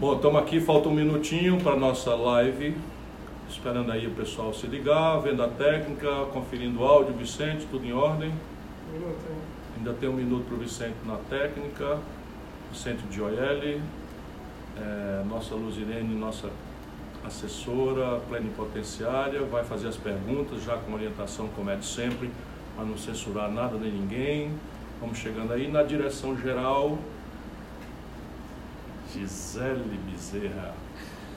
Bom, estamos aqui, falta um minutinho para nossa live. Esperando aí o pessoal se ligar, vendo a técnica, conferindo o áudio, Vicente, tudo em ordem. Minuto? Ainda tem um minuto para o Vicente na técnica. Vicente de OL, é, nossa Luzirene, nossa assessora plenipotenciária, vai fazer as perguntas, já com orientação, como é de sempre, para não censurar nada nem ninguém. Vamos chegando aí na direção geral. Gisele Bezerra,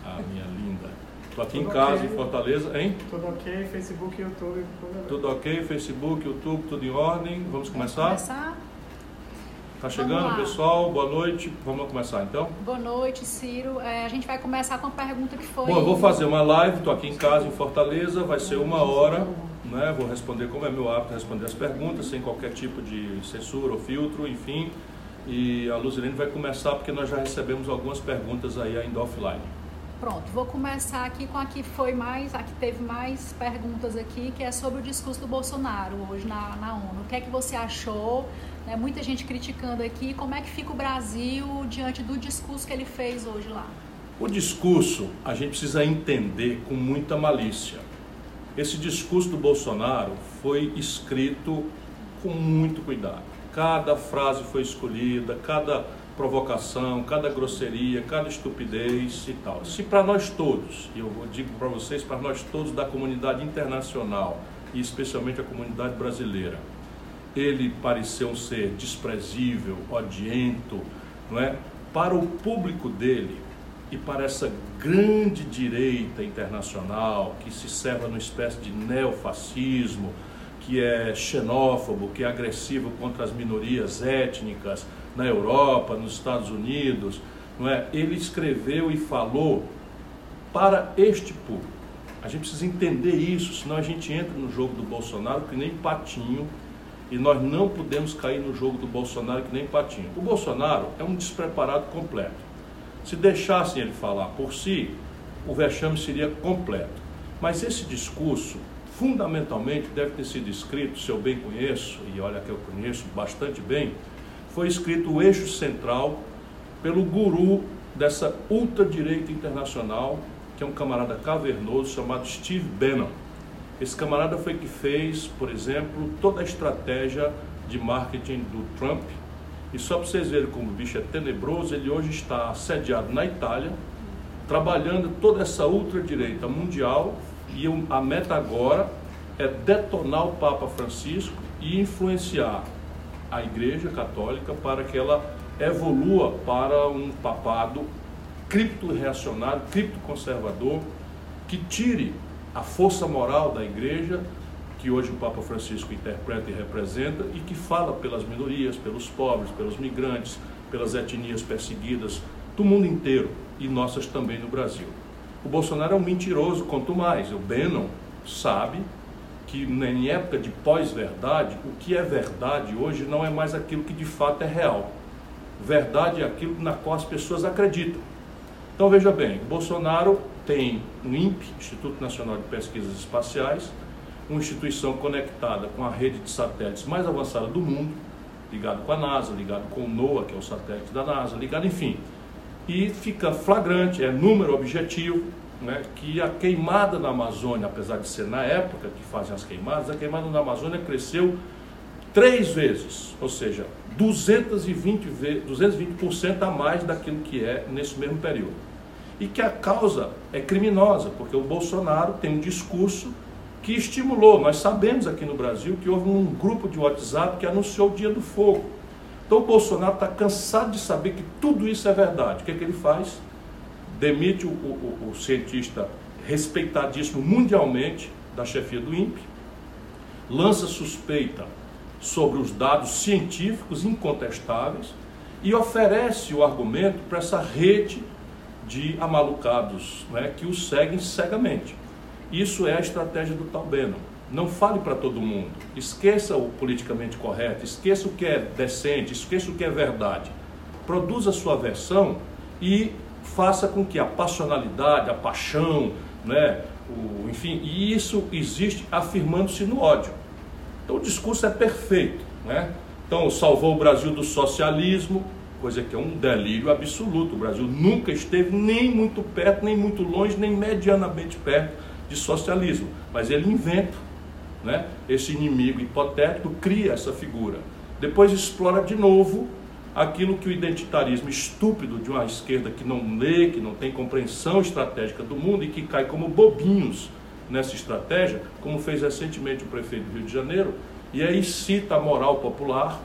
a minha linda. Estou aqui em Tudo casa, ok. em Fortaleza, hein? Tudo ok? Facebook, YouTube, tudo Tudo ok? Facebook, YouTube, tudo em ordem. Vamos começar? Começar? Tá Vamos chegando, pessoal? Boa noite. Vamos começar então? Boa noite, Ciro. É, a gente vai começar com a pergunta que foi. Bom, eu vou fazer uma live, estou aqui em casa, em Fortaleza, vai ser uma hora, né? Vou responder como é meu hábito, responder as perguntas, sem qualquer tipo de censura ou filtro, enfim. E a Luzirene vai começar porque nós já recebemos algumas perguntas aí ainda offline. Pronto, vou começar aqui com a que foi mais, a que teve mais perguntas aqui, que é sobre o discurso do Bolsonaro hoje na, na ONU. O que é que você achou? Né, muita gente criticando aqui. Como é que fica o Brasil diante do discurso que ele fez hoje lá? O discurso a gente precisa entender com muita malícia. Esse discurso do Bolsonaro foi escrito com muito cuidado. Cada frase foi escolhida, cada provocação, cada grosseria, cada estupidez e tal. Se para nós todos, e eu digo para vocês, para nós todos da comunidade internacional e especialmente a comunidade brasileira, ele pareceu um ser desprezível, odiento, não é? Para o público dele e para essa grande direita internacional que se serve numa espécie de neofascismo, que é xenófobo, que é agressivo contra as minorias étnicas na Europa, nos Estados Unidos, não é? Ele escreveu e falou para este público. A gente precisa entender isso, senão a gente entra no jogo do Bolsonaro que nem patinho e nós não podemos cair no jogo do Bolsonaro que nem patinho. O Bolsonaro é um despreparado completo. Se deixassem ele falar por si, o vexame seria completo. Mas esse discurso, fundamentalmente, deve ter sido escrito, se eu bem conheço, e olha que eu conheço bastante bem, foi escrito o eixo central pelo guru dessa ultradireita internacional, que é um camarada cavernoso chamado Steve Bannon. Esse camarada foi que fez, por exemplo, toda a estratégia de marketing do Trump. E só para vocês verem como o bicho é tenebroso, ele hoje está sediado na Itália, trabalhando toda essa ultradireita mundial. E a meta agora é detonar o Papa Francisco e influenciar a Igreja Católica para que ela evolua para um papado cripto-reacionário, cripto-conservador, que tire a força moral da Igreja, que hoje o Papa Francisco interpreta e representa, e que fala pelas minorias, pelos pobres, pelos migrantes, pelas etnias perseguidas do mundo inteiro, e nossas também no Brasil. O Bolsonaro é um mentiroso, quanto mais. O Bannon sabe que em época de pós-verdade, o que é verdade hoje não é mais aquilo que de fato é real. Verdade é aquilo na qual as pessoas acreditam. Então veja bem, o Bolsonaro tem o INPE, Instituto Nacional de Pesquisas Espaciais, uma instituição conectada com a rede de satélites mais avançada do mundo, ligado com a NASA, ligado com o NOAA, que é o satélite da NASA, ligado, enfim. E fica flagrante, é número objetivo, né, que a queimada na Amazônia, apesar de ser na época que fazem as queimadas, a queimada na Amazônia cresceu três vezes, ou seja, 220, ve- 220% a mais daquilo que é nesse mesmo período. E que a causa é criminosa, porque o Bolsonaro tem um discurso que estimulou. Nós sabemos aqui no Brasil que houve um grupo de WhatsApp que anunciou o dia do fogo. Então o Bolsonaro está cansado de saber que tudo isso é verdade. O que, é que ele faz? Demite o, o- o cientista respeitadíssimo mundialmente da chefia do INPE, lança suspeita sobre os dados científicos incontestáveis e oferece o argumento para essa rede de amalucados né, que o seguem cegamente. Isso é a estratégia do tal Bannon. Não fale para todo mundo. Esqueça o politicamente correto, esqueça o que é decente, esqueça o que é verdade. Produza a sua versão e faça com que a passionalidade, a paixão, né, o, enfim, e isso existe afirmando-se no ódio. Então o discurso é perfeito. Né? Então salvou o Brasil do socialismo, coisa que é um delírio absoluto. O Brasil nunca esteve nem muito perto, nem muito longe, nem medianamente perto de socialismo. Mas ele inventa né, esse inimigo hipotético, cria essa figura. Depois explora de novo aquilo que o identitarismo estúpido de uma esquerda que não lê, que não tem compreensão estratégica do mundo e que cai como bobinhos nessa estratégia, como fez recentemente o prefeito do Rio de Janeiro, e aí cita a moral popular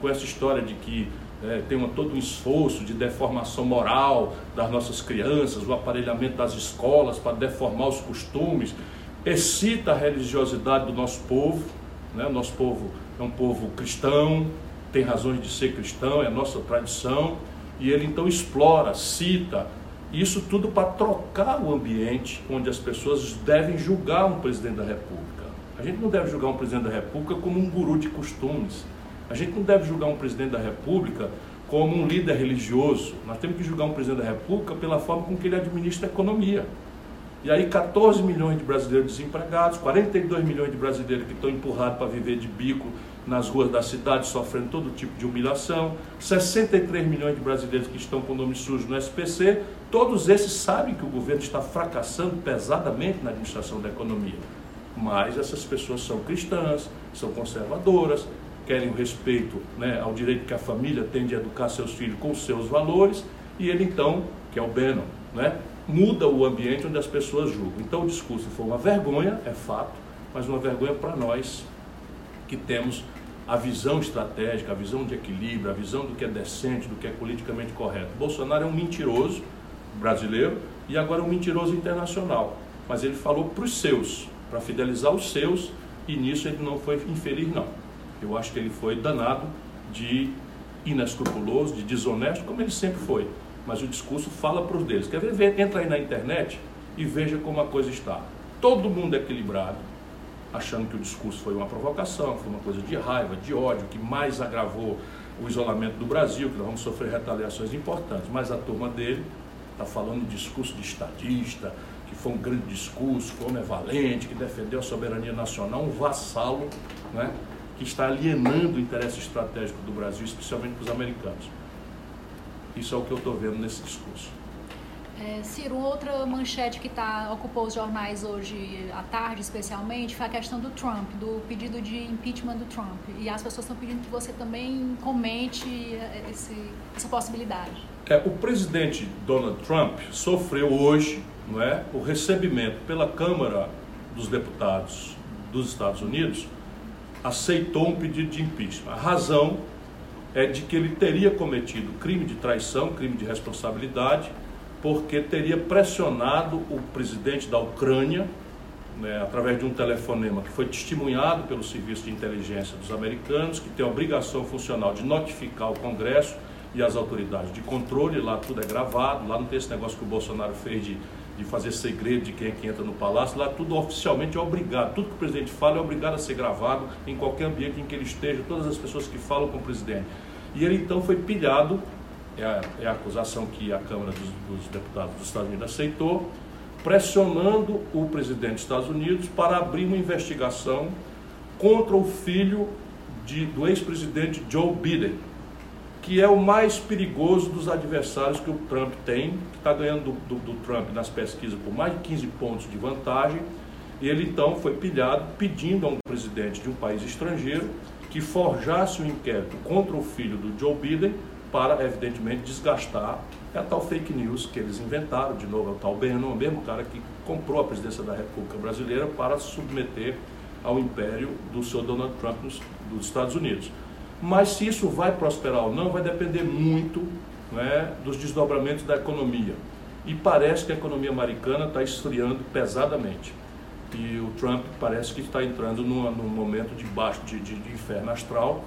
com essa história de que é, tem uma, todo um esforço de deformação moral das nossas crianças, o aparelhamento das escolas para deformar os costumes, excita a religiosidade do nosso povo, né? o nosso povo é um povo cristão, tem razões de ser cristão, é a nossa tradição, e ele então explora, cita, isso tudo para trocar o ambiente onde as pessoas devem julgar um presidente da República. A gente não deve julgar um presidente da República como um guru de costumes. A gente não deve julgar um presidente da República como um líder religioso. Nós temos que julgar um presidente da República pela forma com que ele administra a economia. E aí 14 milhões de brasileiros desempregados, 42 milhões de brasileiros que estão empurrados para viver de bico nas ruas da cidade, sofrendo todo tipo de humilhação, 63 milhões de brasileiros que estão com o nome sujo no SPC, todos esses sabem que o governo está fracassando pesadamente na administração da economia. Mas essas pessoas são cristãs, são conservadoras, querem o respeito né, ao direito que a família tem de educar seus filhos com seus valores, e ele então, que é o Bannon, né, muda o ambiente onde as pessoas julgam. Então o discurso foi uma vergonha, é fato, mas uma vergonha para nós que temos a visão estratégica, a visão de equilíbrio, a visão do que é decente, do que é politicamente correto. Bolsonaro é um mentiroso brasileiro e agora um mentiroso internacional. Mas ele falou para os seus, para fidelizar os seus, e nisso ele não foi infeliz, não. Eu acho que ele foi danado de inescrupuloso, de desonesto, como ele sempre foi. Mas o discurso fala para os deles. Quer ver? Entra aí na internet e veja como a coisa está. Todo mundo equilibrado, achando que o discurso foi uma provocação, foi uma coisa de raiva, de ódio, que mais agravou o isolamento do Brasil, que nós vamos sofrer retaliações importantes. Mas a turma dele está falando de discurso de estadista, que foi um grande discurso, que o homem é valente, que defendeu a soberania nacional, um vassalo, né, que está alienando o interesse estratégico do Brasil, especialmente para os americanos. Isso é o que eu estou vendo nesse discurso. É, Ciro, outra manchete que tá, ocupou os jornais hoje à tarde, especialmente, foi a questão do Trump, do pedido de impeachment do Trump. E as pessoas estão pedindo que você também comente esse, essa possibilidade. É, o presidente Donald Trump sofreu hoje não é, o recebimento pela Câmara dos Deputados dos Estados Unidos, aceitou um pedido de impeachment. A razão é de que ele teria cometido crime de traição, crime de responsabilidade porque teria pressionado o presidente da Ucrânia, né, através de um telefonema que foi testemunhado pelo Serviço de Inteligência dos americanos, que tem a obrigação funcional de notificar o Congresso e as autoridades de controle, lá tudo é gravado, lá não tem esse negócio que o Bolsonaro fez de, de fazer segredo de quem é que entra no palácio, lá tudo oficialmente é obrigado, tudo que o presidente fala é obrigado a ser gravado em qualquer ambiente em que ele esteja, todas as pessoas que falam com o presidente. E ele então foi pilhado é a, é a acusação que a Câmara dos, dos Deputados dos Estados Unidos aceitou, pressionando o presidente dos Estados Unidos para abrir uma investigação contra o filho de, do ex-presidente Joe Biden, que é o mais perigoso dos adversários que o Trump tem, está ganhando do, do, do, Trump nas pesquisas por mais de 15 pontos de vantagem. E ele então foi pilhado pedindo a um presidente de um país estrangeiro que forjasse um inquérito contra o filho do Joe Biden para, evidentemente, desgastar é a tal fake news que eles inventaram, de novo, é o tal Bannon, o mesmo cara que comprou a presidência da República Brasileira para submeter ao império do seu Donald Trump nos, dos Estados Unidos. Mas se isso vai prosperar ou não, vai depender muito né, dos desdobramentos da economia. E parece que a economia americana está esfriando pesadamente. E o Trump parece que está entrando num, num momento de baixo de, de, de inferno astral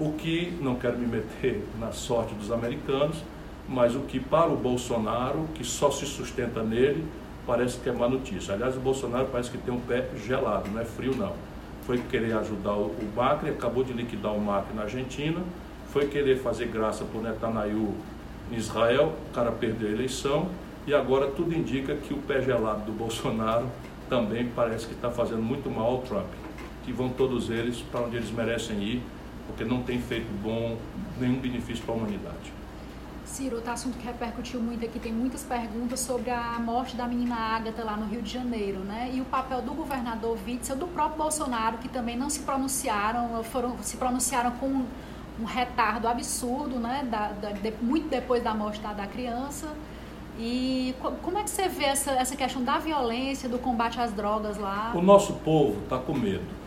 o que, não quero me meter na sorte dos americanos, mas o que para o Bolsonaro, que só se sustenta nele, parece que é má notícia. Aliás, o Bolsonaro parece que tem um pé gelado, não é frio não. Foi querer ajudar o Macri, acabou de liquidar o Macri na Argentina, foi querer fazer graça por Netanyahu em Israel, o cara perdeu a eleição, e agora tudo indica que o pé gelado do Bolsonaro também parece que está fazendo muito mal ao Trump. Que vão todos eles para onde eles merecem ir, porque não tem feito bom nenhum benefício para a humanidade. Ciro, outro assunto que repercutiu muito aqui, tem muitas perguntas sobre a morte da menina Ágata lá no Rio de Janeiro, né? E o papel do governador Witzel, do próprio Bolsonaro, que também não se pronunciaram, foram, se pronunciaram com um retardo absurdo, né? Da, da, de, muito depois da morte da, da criança. E como é que você vê essa, essa questão da violência, do combate às drogas lá? O nosso povo está com medo.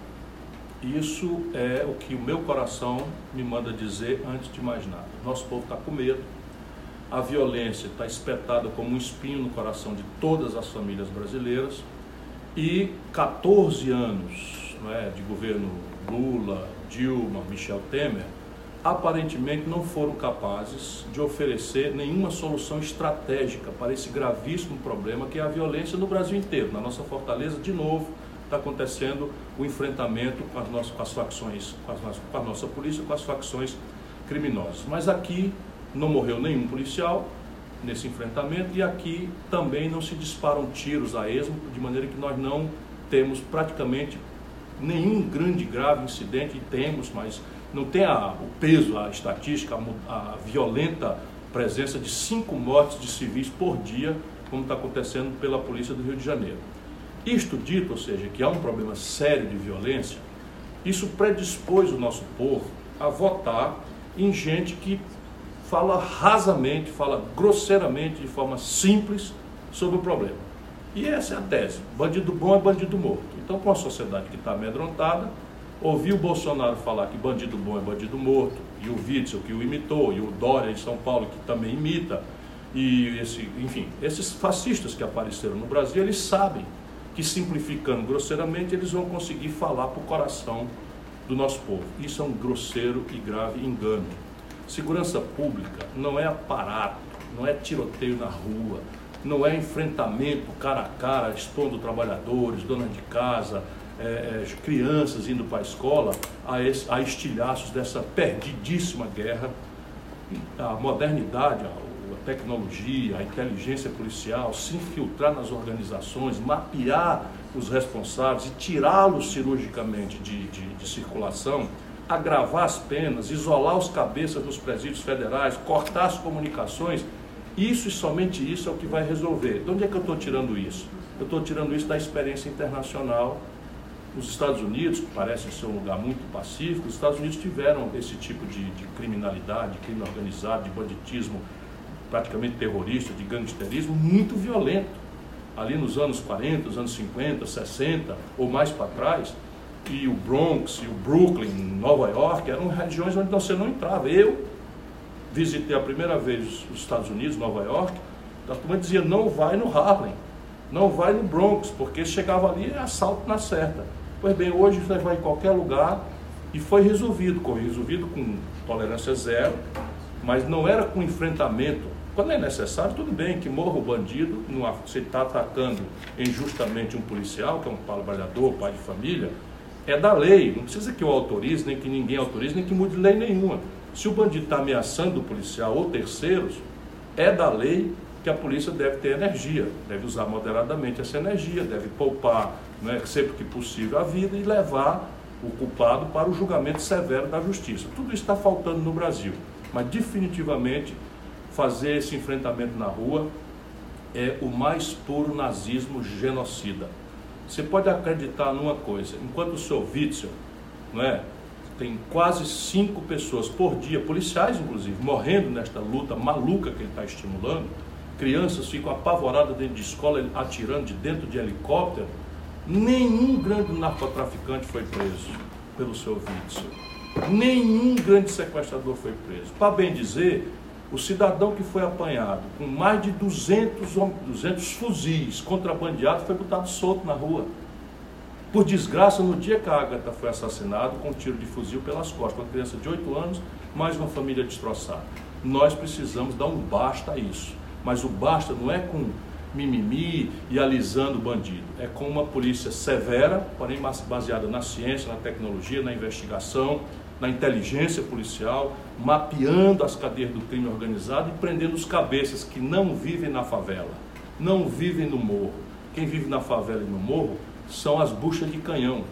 Isso é o que o meu coração me manda dizer antes de mais nada. Nosso povo está com medo. A violência está espetada como um espinho no coração de todas as famílias brasileiras. E 14 anos é, de governo Lula, Dilma, Michel Temer aparentemente não foram capazes de oferecer nenhuma solução estratégica para esse gravíssimo problema que é a violência no Brasil inteiro. Na nossa fortaleza, de novo, está acontecendo o enfrentamento com as, nossas, com as facções, com, as, com a nossa polícia, com as facções criminosas. Mas aqui não morreu nenhum policial nesse enfrentamento e aqui também não se disparam tiros a esmo, de maneira que nós não temos praticamente nenhum grande grave incidente, e temos, mas não tem a, o peso, a estatística, a, a violenta presença de cinco mortes de civis por dia, como está acontecendo pela Polícia do Rio de Janeiro. Isto dito, ou seja, que há um problema sério de violência, isso predispôs o nosso povo a votar em gente que fala rasamente, fala grosseiramente, de forma simples sobre o problema. E essa é a tese: bandido bom é bandido morto. Então, com a sociedade que está amedrontada, Ouvi o Bolsonaro falar que bandido bom é bandido morto, e o Witzel que o imitou, e o Dória em São Paulo que também imita, e esse, enfim, esses fascistas que apareceram no Brasil, eles sabem que simplificando grosseiramente eles vão conseguir falar para o coração do nosso povo. Isso é um grosseiro e grave engano. Segurança pública não é aparato, não é tiroteio na rua, não é enfrentamento cara a cara, expondo trabalhadores, donas de casa, é, é, crianças indo para a escola a, esse, a estilhaços dessa perdidíssima guerra. A modernidade, a, tecnologia, a inteligência policial, se infiltrar nas organizações, mapear os responsáveis e tirá-los cirurgicamente de, de, de circulação, agravar as penas, isolar os cabeças nos presídios federais, cortar as comunicações, isso e somente isso é o que vai resolver. De onde é que eu estou tirando isso? Eu estou tirando isso da experiência internacional os Estados Unidos, que parece ser um lugar muito pacífico, os Estados Unidos tiveram esse tipo de, de criminalidade, de crime organizado, de banditismo praticamente terrorista, de gangsterismo muito violento. Ali nos anos 40, nos anos 50, 60 ou mais para trás, e o Bronx e o Brooklyn, Nova York, eram regiões onde você não entrava. Eu visitei a primeira vez os Estados Unidos, Nova York, a turma dizia, não vai no Harlem, não vai no Bronx, porque chegava ali é assalto na certa. Pois bem, hoje você vai em qualquer lugar e foi resolvido, foi resolvido com tolerância zero, mas não era com enfrentamento. Quando é necessário, tudo bem que morra o bandido, você está atacando injustamente um policial, que é um trabalhador, pai de família, é da lei, não precisa que eu autorize, nem que ninguém autorize, nem que mude lei nenhuma. Se o bandido está ameaçando o policial ou terceiros, é da lei que a polícia deve ter energia, deve usar moderadamente essa energia, deve poupar né, sempre que possível a vida e levar o culpado para o julgamento severo da justiça. Tudo isso está faltando no Brasil, mas definitivamente fazer esse enfrentamento na rua é o mais puro nazismo genocida. Você pode acreditar numa coisa, enquanto o seu Witzel não é, tem quase cinco pessoas por dia, policiais inclusive, morrendo nesta luta maluca que ele está estimulando, crianças ficam apavoradas dentro de escola, atirando de dentro de helicóptero. Nenhum grande narcotraficante foi preso pelo seu vício. Nenhum grande sequestrador foi preso. Para bem dizer, o cidadão que foi apanhado com mais de 200, 200 fuzis contrabandeados foi botado solto na rua. Por desgraça, no dia que a Agatha foi assassinada, com um tiro de fuzil pelas costas, uma criança de 8 anos, mais uma família destroçada. Nós precisamos dar um basta a isso. Mas o basta não é com mimimi e alisando o bandido. É com uma polícia severa, porém baseada na ciência, na tecnologia, na investigação, na inteligência policial, mapeando as cadeias do crime organizado e prendendo os cabeças que não vivem na favela, não vivem no morro. Quem vive na favela e no morro são as buchas de canhão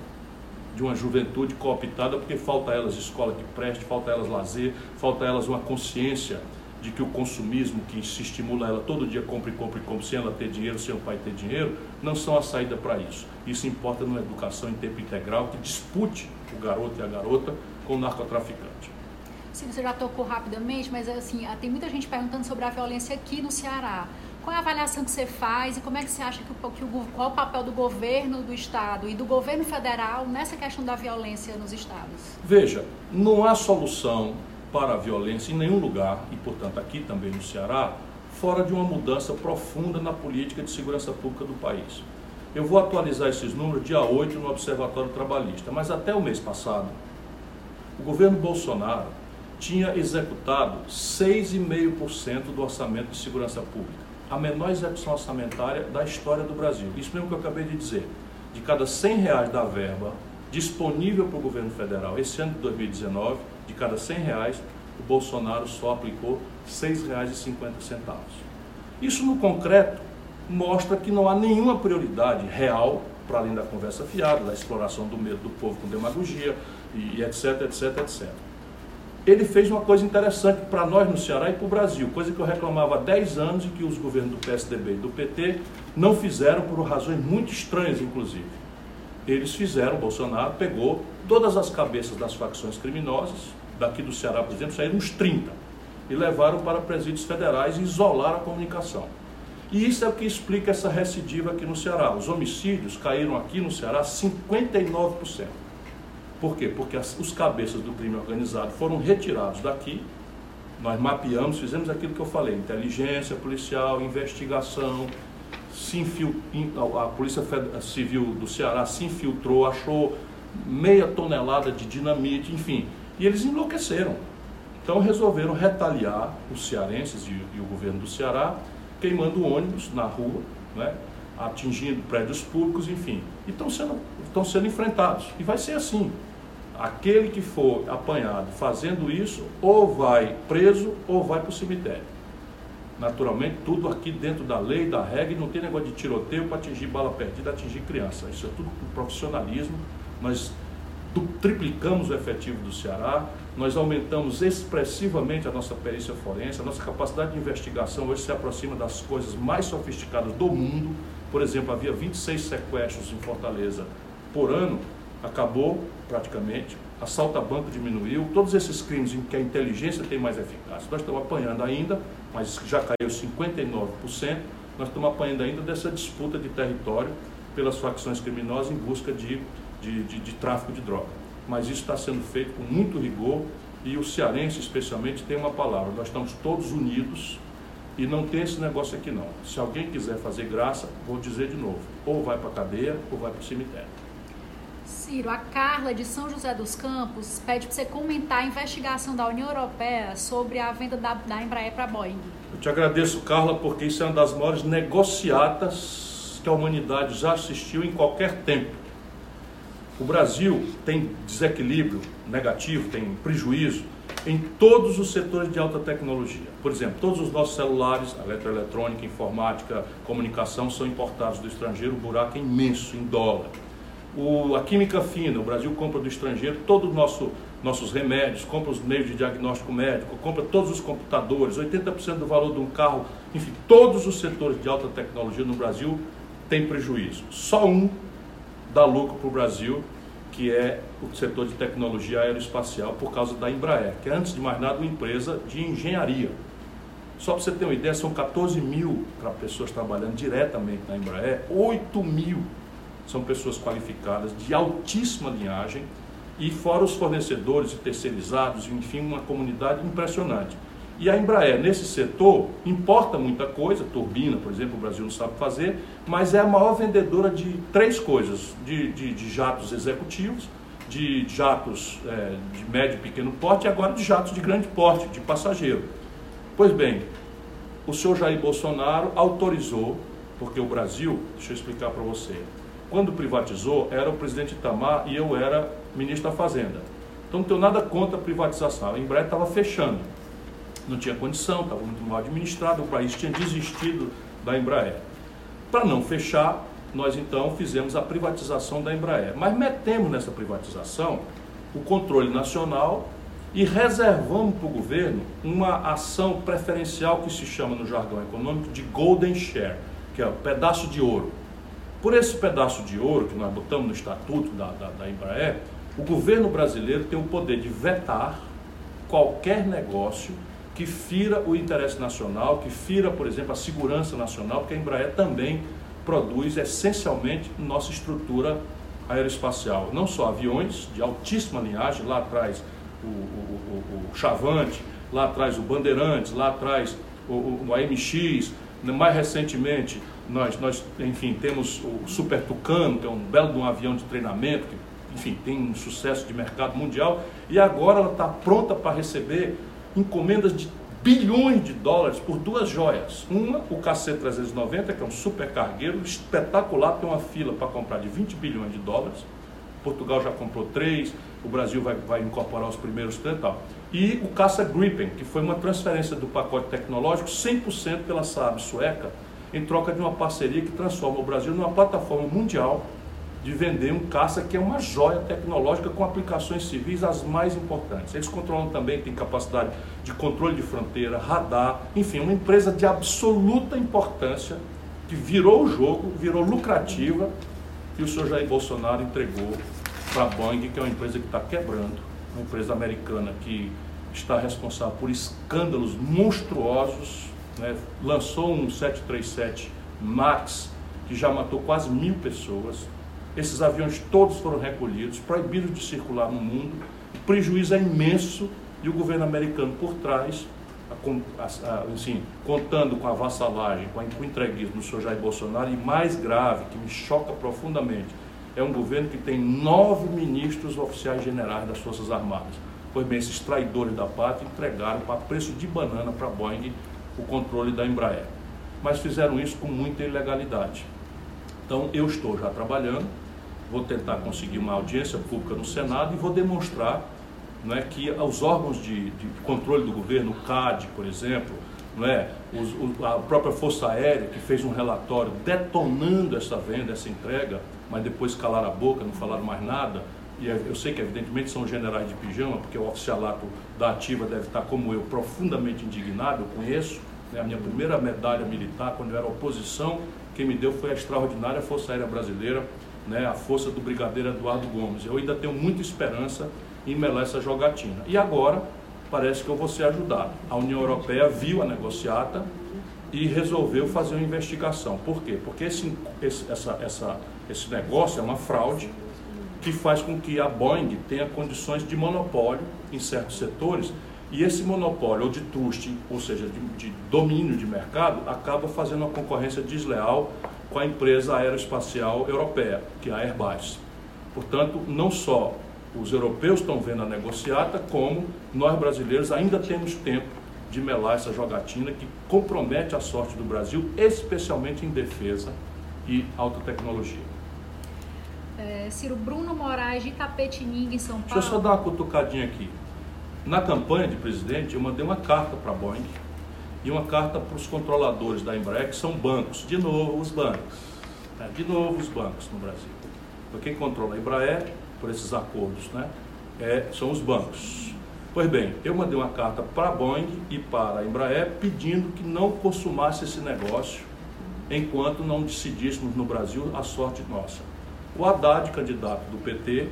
de uma juventude cooptada porque falta elas escola que preste, falta elas lazer, falta elas uma consciência de que o consumismo que se estimula ela todo dia compra e compra e compra sem ela ter dinheiro, sem o pai ter dinheiro, não são a saída para isso. Isso importa numa educação em tempo integral que dispute o garoto e a garota com o narcotraficante. Sim, você já tocou rapidamente, mas assim, tem muita gente perguntando sobre a violência aqui no Ceará. Qual é a avaliação que você faz e como é que você acha que, o, que o, qual é o papel do governo do estado e do governo federal nessa questão da violência nos estados? Veja, não há solução para a violência em nenhum lugar, e portanto aqui também no Ceará, fora de uma mudança profunda na política de segurança pública do país. Eu vou atualizar esses números dia 8 no Observatório Trabalhista, mas até o mês passado, o governo Bolsonaro tinha executado 6,5% do orçamento de segurança pública a menor execução orçamentária da história do Brasil. Isso mesmo que eu acabei de dizer. De cada 100 reais da verba disponível para o governo federal esse ano de 2019, de cada 100 reais, o Bolsonaro só aplicou R$ 6,50. Isso no concreto mostra que não há nenhuma prioridade real, para além da conversa fiada, da exploração do medo do povo com demagogia e etc, etc, etc ele fez uma coisa interessante para nós no Ceará e para o Brasil, coisa que eu reclamava há 10 anos e que os governos do PSDB e do PT não fizeram por razões muito estranhas, inclusive. Eles fizeram, Bolsonaro pegou todas as cabeças das facções criminosas, daqui do Ceará, por exemplo, saíram uns 30, e levaram para presídios federais e isolaram a comunicação. E isso é o que explica essa recidiva aqui no Ceará. Os homicídios caíram aqui no Ceará 59%. Por quê? Porque as, os cabeças do crime organizado foram retirados daqui. Nós mapeamos, fizemos aquilo que eu falei: inteligência policial, investigação. Se infil, a Polícia Civil do Ceará se infiltrou, achou meia tonelada de dinamite, enfim. E eles enlouqueceram. Então resolveram retaliar os cearenses e, e o governo do Ceará, queimando ônibus na rua, né? atingindo prédios públicos, enfim. E estão sendo, sendo enfrentados. E vai ser assim aquele que for apanhado fazendo isso, ou vai preso ou vai para o cemitério. Naturalmente, tudo aqui dentro da lei, da regra, e não tem negócio de tiroteio para atingir bala perdida, atingir criança. Isso é tudo com profissionalismo. Nós triplicamos o efetivo do Ceará, nós aumentamos expressivamente a nossa perícia forense, a nossa capacidade de investigação hoje se aproxima das coisas mais sofisticadas do mundo. Por exemplo, havia 26 sequestros em Fortaleza por ano, acabou praticamente, assalto a banco diminuiu, todos esses crimes em que a inteligência tem mais eficácia. Nós estamos apanhando ainda, mas já caiu 59%, nós estamos apanhando ainda dessa disputa de território pelas facções criminosas em busca de, de, de, de tráfico de droga. Mas isso está sendo feito com muito rigor e o cearense, especialmente, tem uma palavra: nós estamos todos unidos e não tem esse negócio aqui não. Se alguém quiser fazer graça, vou dizer de novo: ou vai para a cadeia ou vai para o cemitério. Ciro, a Carla de São José dos Campos pede para você comentar a investigação da União Europeia sobre a venda da, da Embraer para a Boeing. Eu te agradeço, Carla, porque isso é uma das maiores negociatas que a humanidade já assistiu em qualquer tempo. O Brasil tem desequilíbrio negativo, tem prejuízo em todos os setores de alta tecnologia. Por exemplo, todos os nossos celulares, eletroeletrônica, informática, comunicação são importados do estrangeiro, o buraco é imenso em dólar. O, a química fina, o Brasil compra do estrangeiro todos os nosso, nossos remédios, compra os meios de diagnóstico médico, compra todos os computadores, 80% do valor de um carro, enfim, todos os setores de alta tecnologia no Brasil têm prejuízo. Só um dá lucro para o Brasil, que é o setor de tecnologia aeroespacial, por causa da Embraer, que é, antes de mais nada, uma empresa de engenharia. Só para você ter uma ideia, são 14 mil pessoas trabalhando diretamente na Embraer, 8 mil são pessoas qualificadas, de altíssima linhagem, e fora os fornecedores e terceirizados, enfim, uma comunidade impressionante. E a Embraer, nesse setor, importa muita coisa, turbina, por exemplo, o Brasil não sabe fazer, mas é a maior vendedora de três coisas: de, de, de jatos executivos, de jatos é, de médio e pequeno porte e agora de jatos de grande porte, de passageiro. Pois bem, o senhor Jair Bolsonaro autorizou, porque o Brasil, deixa eu explicar para você, quando privatizou, era o presidente Itamar e eu era ministro da Fazenda. Então não tenho nada contra a privatização. A Embraer estava fechando. Não tinha condição, estava muito mal administrado, o país tinha desistido da Embraer. Para não fechar, nós então fizemos a privatização da Embraer. Mas metemos nessa privatização o controle nacional e reservamos para o governo uma ação preferencial que se chama no jargão econômico de golden share, que é o pedaço de ouro. Por esse pedaço de ouro que nós botamos no estatuto da, da, da Embraer, o governo brasileiro tem o poder de vetar qualquer negócio que fira o interesse nacional, que fira, por exemplo, a segurança nacional, porque a Embraer também produz essencialmente nossa estrutura aeroespacial. Não só aviões de altíssima linhagem, lá atrás o, o, o, o Chavante, lá atrás o Bandeirantes, lá atrás o, o, AMX, mais recentemente nós, nós, enfim, temos o Super Tucano, que é um belo de um avião de treinamento, que, enfim, tem um sucesso de mercado mundial, e agora ela está pronta para receber encomendas de bilhões de dólares por duas joias. Uma, o KC-390, que é um super cargueiro espetacular, tem uma fila para comprar de 20 bilhões de dólares. Portugal já comprou três, o Brasil vai, vai incorporar os primeiros três e tal. E o Caça Gripen, que foi uma transferência do pacote tecnológico 100% pela Saab sueca, em troca de uma parceria que transforma o Brasil numa plataforma mundial de vender um caça que é uma joia tecnológica com aplicações civis as mais importantes. Eles controlam também, tem capacidade de controle de fronteira, radar, enfim, uma empresa de absoluta importância que virou o jogo, virou lucrativa e o senhor Jair Bolsonaro entregou para a Boeing, que é uma empresa que está quebrando, uma empresa americana que está responsável por escândalos monstruosos, né? lançou um 737 MAX que já matou quase mil pessoas, esses aviões todos foram recolhidos, proibidos de circular no mundo. O prejuízo é imenso e o governo americano por trás, assim, contando com a vassalagem, com o entreguismo do senhor Jair Bolsonaro, e mais grave, que me choca profundamente, é um governo que tem nove ministros oficiais generais das Forças Armadas. Pois bem, esses traidores da pátria entregaram para preço de banana para a Boeing o controle da Embraer. Mas fizeram isso com muita ilegalidade. Então eu estou já trabalhando vou tentar conseguir uma audiência pública no Senado e vou demonstrar não é, que os órgãos de, de controle do governo, o CAD, por exemplo, não é, os, o, a própria Força Aérea, que fez um relatório detonando essa venda, essa entrega, mas depois calaram a boca, não falaram mais nada. E é, eu sei que, evidentemente, são generais de pijama, porque o oficialato da Ativa deve estar, como eu, profundamente indignado. Eu conheço né, a minha primeira medalha militar, quando eu era oposição, quem me deu foi a extraordinária Força Aérea Brasileira, né, a força do brigadeiro Eduardo Gomes. Eu ainda tenho muita esperança em melar essa jogatina. E agora parece que eu vou ser ajudado. A União Europeia viu a negociata e resolveu fazer uma investigação. Por quê? Porque esse, esse, essa, essa, esse negócio é uma fraude que faz com que a Boeing tenha condições de monopólio em certos setores e esse monopólio, ou de trust, ou seja, de, de domínio de mercado, acaba fazendo uma concorrência desleal com a empresa aeroespacial europeia, que é a Airbus. Portanto, não só os europeus estão vendo a negociata, como nós brasileiros ainda temos tempo de melar essa jogatina que compromete a sorte do Brasil, especialmente em defesa e alta tecnologia. É, Ciro Bruno Moraes de Tapetininga, em São Paulo. Deixa eu só dar uma cutucadinha aqui. Na campanha de presidente, eu mandei uma carta para a Boeing e uma carta para os controladores da Embraer, que são bancos, de novo os bancos, né? de novo os bancos no Brasil. Então, quem controla a Embraer, por esses acordos, né? É, são os bancos. Pois bem, eu mandei uma carta para a Boeing e para a Embraer pedindo que não consumasse esse negócio enquanto não decidíssemos no Brasil a sorte nossa. O Haddad, candidato do PT,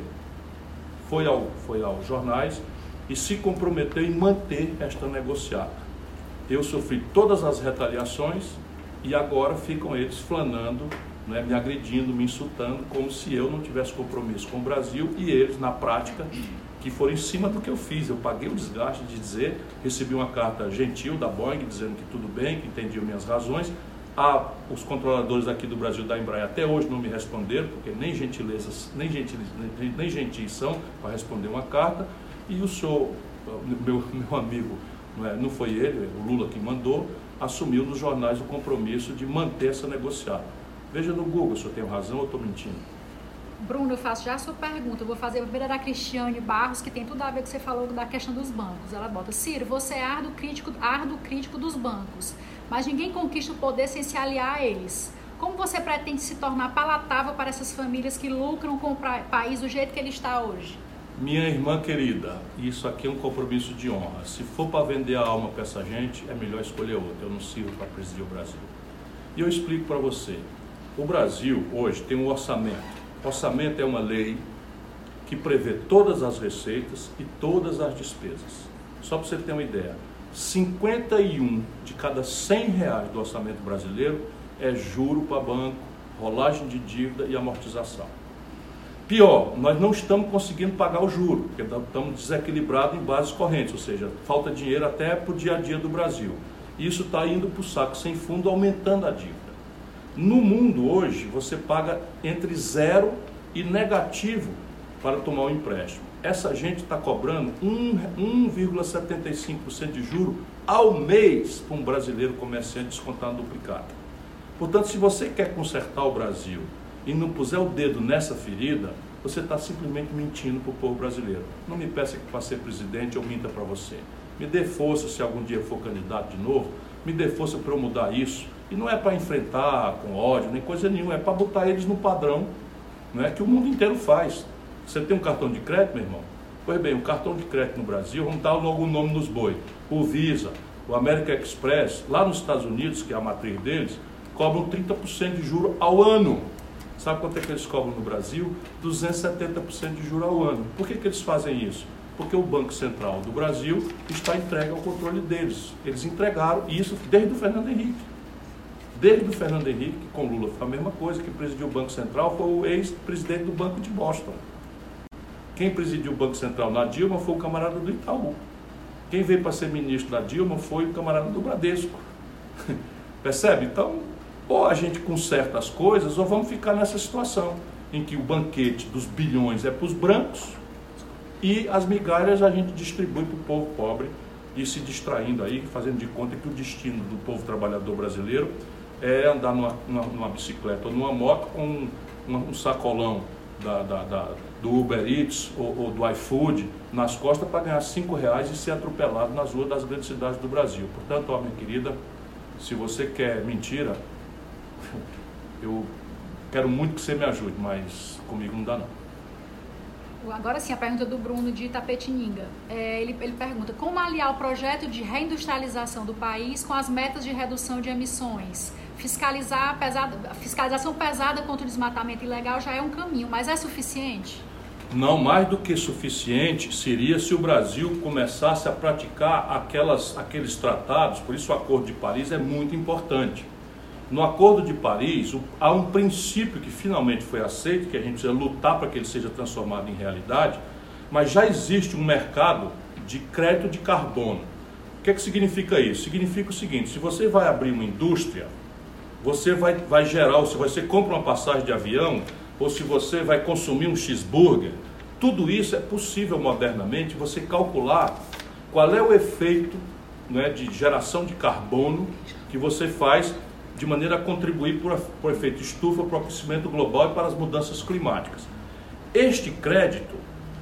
foi, ao, foi aos jornais e se comprometeu em manter esta negociata eu sofri todas as retaliações e agora ficam eles flanando, né, me agredindo, me insultando, como se eu não tivesse compromisso com o Brasil e eles, na prática, que foram em cima do que eu fiz. Eu paguei o desgaste de dizer, recebi uma carta gentil da Boeing dizendo que tudo bem, que entendiam minhas razões. Ah, os controladores aqui do Brasil da Embraer até hoje não me responderam, porque nem gentilezas, nem gentis, nem, nem gentis são para responder uma carta. E o senhor, meu, meu amigo não, é, não foi ele, é o Lula que mandou, assumiu nos jornais o compromisso de manter essa negociada. Veja no Google se eu tenho razão ou estou mentindo. Bruno, eu faço já a sua pergunta. Eu vou fazer a primeira da Cristiane Barros, que tem tudo a ver com o que você falou da questão dos bancos. Ela bota, Ciro, você é árduo crítico, árduo crítico dos bancos, mas ninguém conquista o poder sem se aliar a eles. Como você pretende se tornar palatável para essas famílias que lucram com o país do jeito que ele está hoje? Minha irmã querida, isso aqui é um compromisso de honra. Se for para vender a alma para essa gente, é melhor escolher outra. Eu não sirvo para presidir o Brasil. E eu explico para você. O Brasil hoje tem um orçamento. Orçamento é uma lei que prevê todas as receitas e todas as despesas. Só para você ter uma ideia, 51 de cada 100 reais do orçamento brasileiro é juro para banco, rolagem de dívida e amortização. Pior, nós não estamos conseguindo pagar o juro, porque estamos desequilibrados em bases correntes, ou seja, falta dinheiro até para o dia a dia do Brasil. Isso está indo para o saco sem fundo, aumentando a dívida. No mundo hoje, você paga entre zero e negativo para tomar um empréstimo. Essa gente está cobrando 1,75% de juro ao mês para um brasileiro comerciante descontar duplicado. Portanto, se você quer consertar o Brasil e não puser o dedo nessa ferida, você está simplesmente mentindo para o povo brasileiro. Não me peça que para ser presidente eu minta para você. Me dê força se algum dia for candidato de novo, me dê força para eu mudar isso. E não é para enfrentar com ódio, nem coisa nenhuma, é para botar eles no padrão não é, que o mundo inteiro faz. Você tem um cartão de crédito, meu irmão? Pois bem, o cartão de crédito no Brasil, vamos dar logo o nome nos boi. O Visa, o American Express, lá nos Estados Unidos, que é a matriz deles, cobram 30% de juro ao ano. Sabe quanto é que eles cobram no Brasil? 270% de juro ao ano. Por que, que eles fazem isso? Porque o Banco Central do Brasil está entregue ao controle deles. Eles entregaram isso desde o Fernando Henrique. Desde o Fernando Henrique, com Lula foi a mesma coisa, que presidiu o Banco Central foi o ex-presidente do Banco de Boston. Quem presidiu o Banco Central na Dilma foi o camarada do Itaú. Quem veio para ser ministro da Dilma foi o camarada do Bradesco. Percebe? Então, ou a gente conserta as coisas, ou vamos ficar nessa situação em que o banquete dos bilhões é para os brancos e as migalhas a gente distribui para o povo pobre e se distraindo aí, fazendo de conta que o destino do povo trabalhador brasileiro é andar numa, numa, numa bicicleta ou numa moto com um, um sacolão da, da, da, do Uber Eats ou, ou, do iFood nas costas para ganhar cinco reais e ser atropelado nas ruas das grandes cidades do Brasil. Portanto, ó, minha querida, se você quer mentira, eu quero muito que você me ajude, mas comigo não dá não. Agora sim, a pergunta do Bruno de Itapetininga. É, ele, ele pergunta: como aliar o projeto de reindustrialização do país com as metas de redução de emissões? Fiscalizar pesada, fiscalização pesada contra o desmatamento ilegal já é um caminho, mas é suficiente? Não, mais do que suficiente seria se o Brasil começasse a praticar aquelas, aqueles tratados, por isso o Acordo de Paris é muito importante no Acordo de Paris, há um princípio que finalmente foi aceito, que a gente precisa lutar para que ele seja transformado em realidade, mas já existe um mercado de crédito de carbono. O que, é que significa isso? Significa o seguinte: se você vai abrir uma indústria, você vai, vai gerar, ou se você compra uma passagem de avião, ou se você vai consumir um cheeseburger, tudo isso é possível modernamente você calcular qual é o efeito né, de geração de carbono que você faz de maneira a contribuir por, por efeito estufa para o aquecimento global e para as mudanças climáticas. Este crédito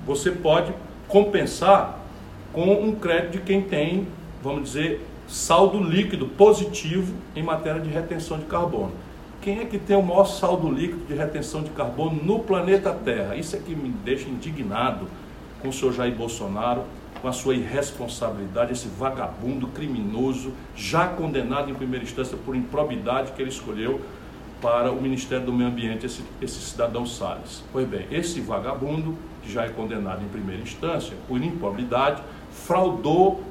você pode compensar com um crédito de quem tem, vamos dizer, saldo líquido positivo em matéria de retenção de carbono. Quem é que tem o maior saldo líquido de retenção de carbono no planeta Terra? Isso é que me deixa indignado com o senhor Jair Bolsonaro com a sua irresponsabilidade, esse vagabundo criminoso, já condenado em primeira instância por improbidade que ele escolheu para o Ministério do Meio Ambiente, esse, esse cidadão Salles. Pois bem, esse vagabundo, que já é condenado em primeira instância por improbidade, fraudou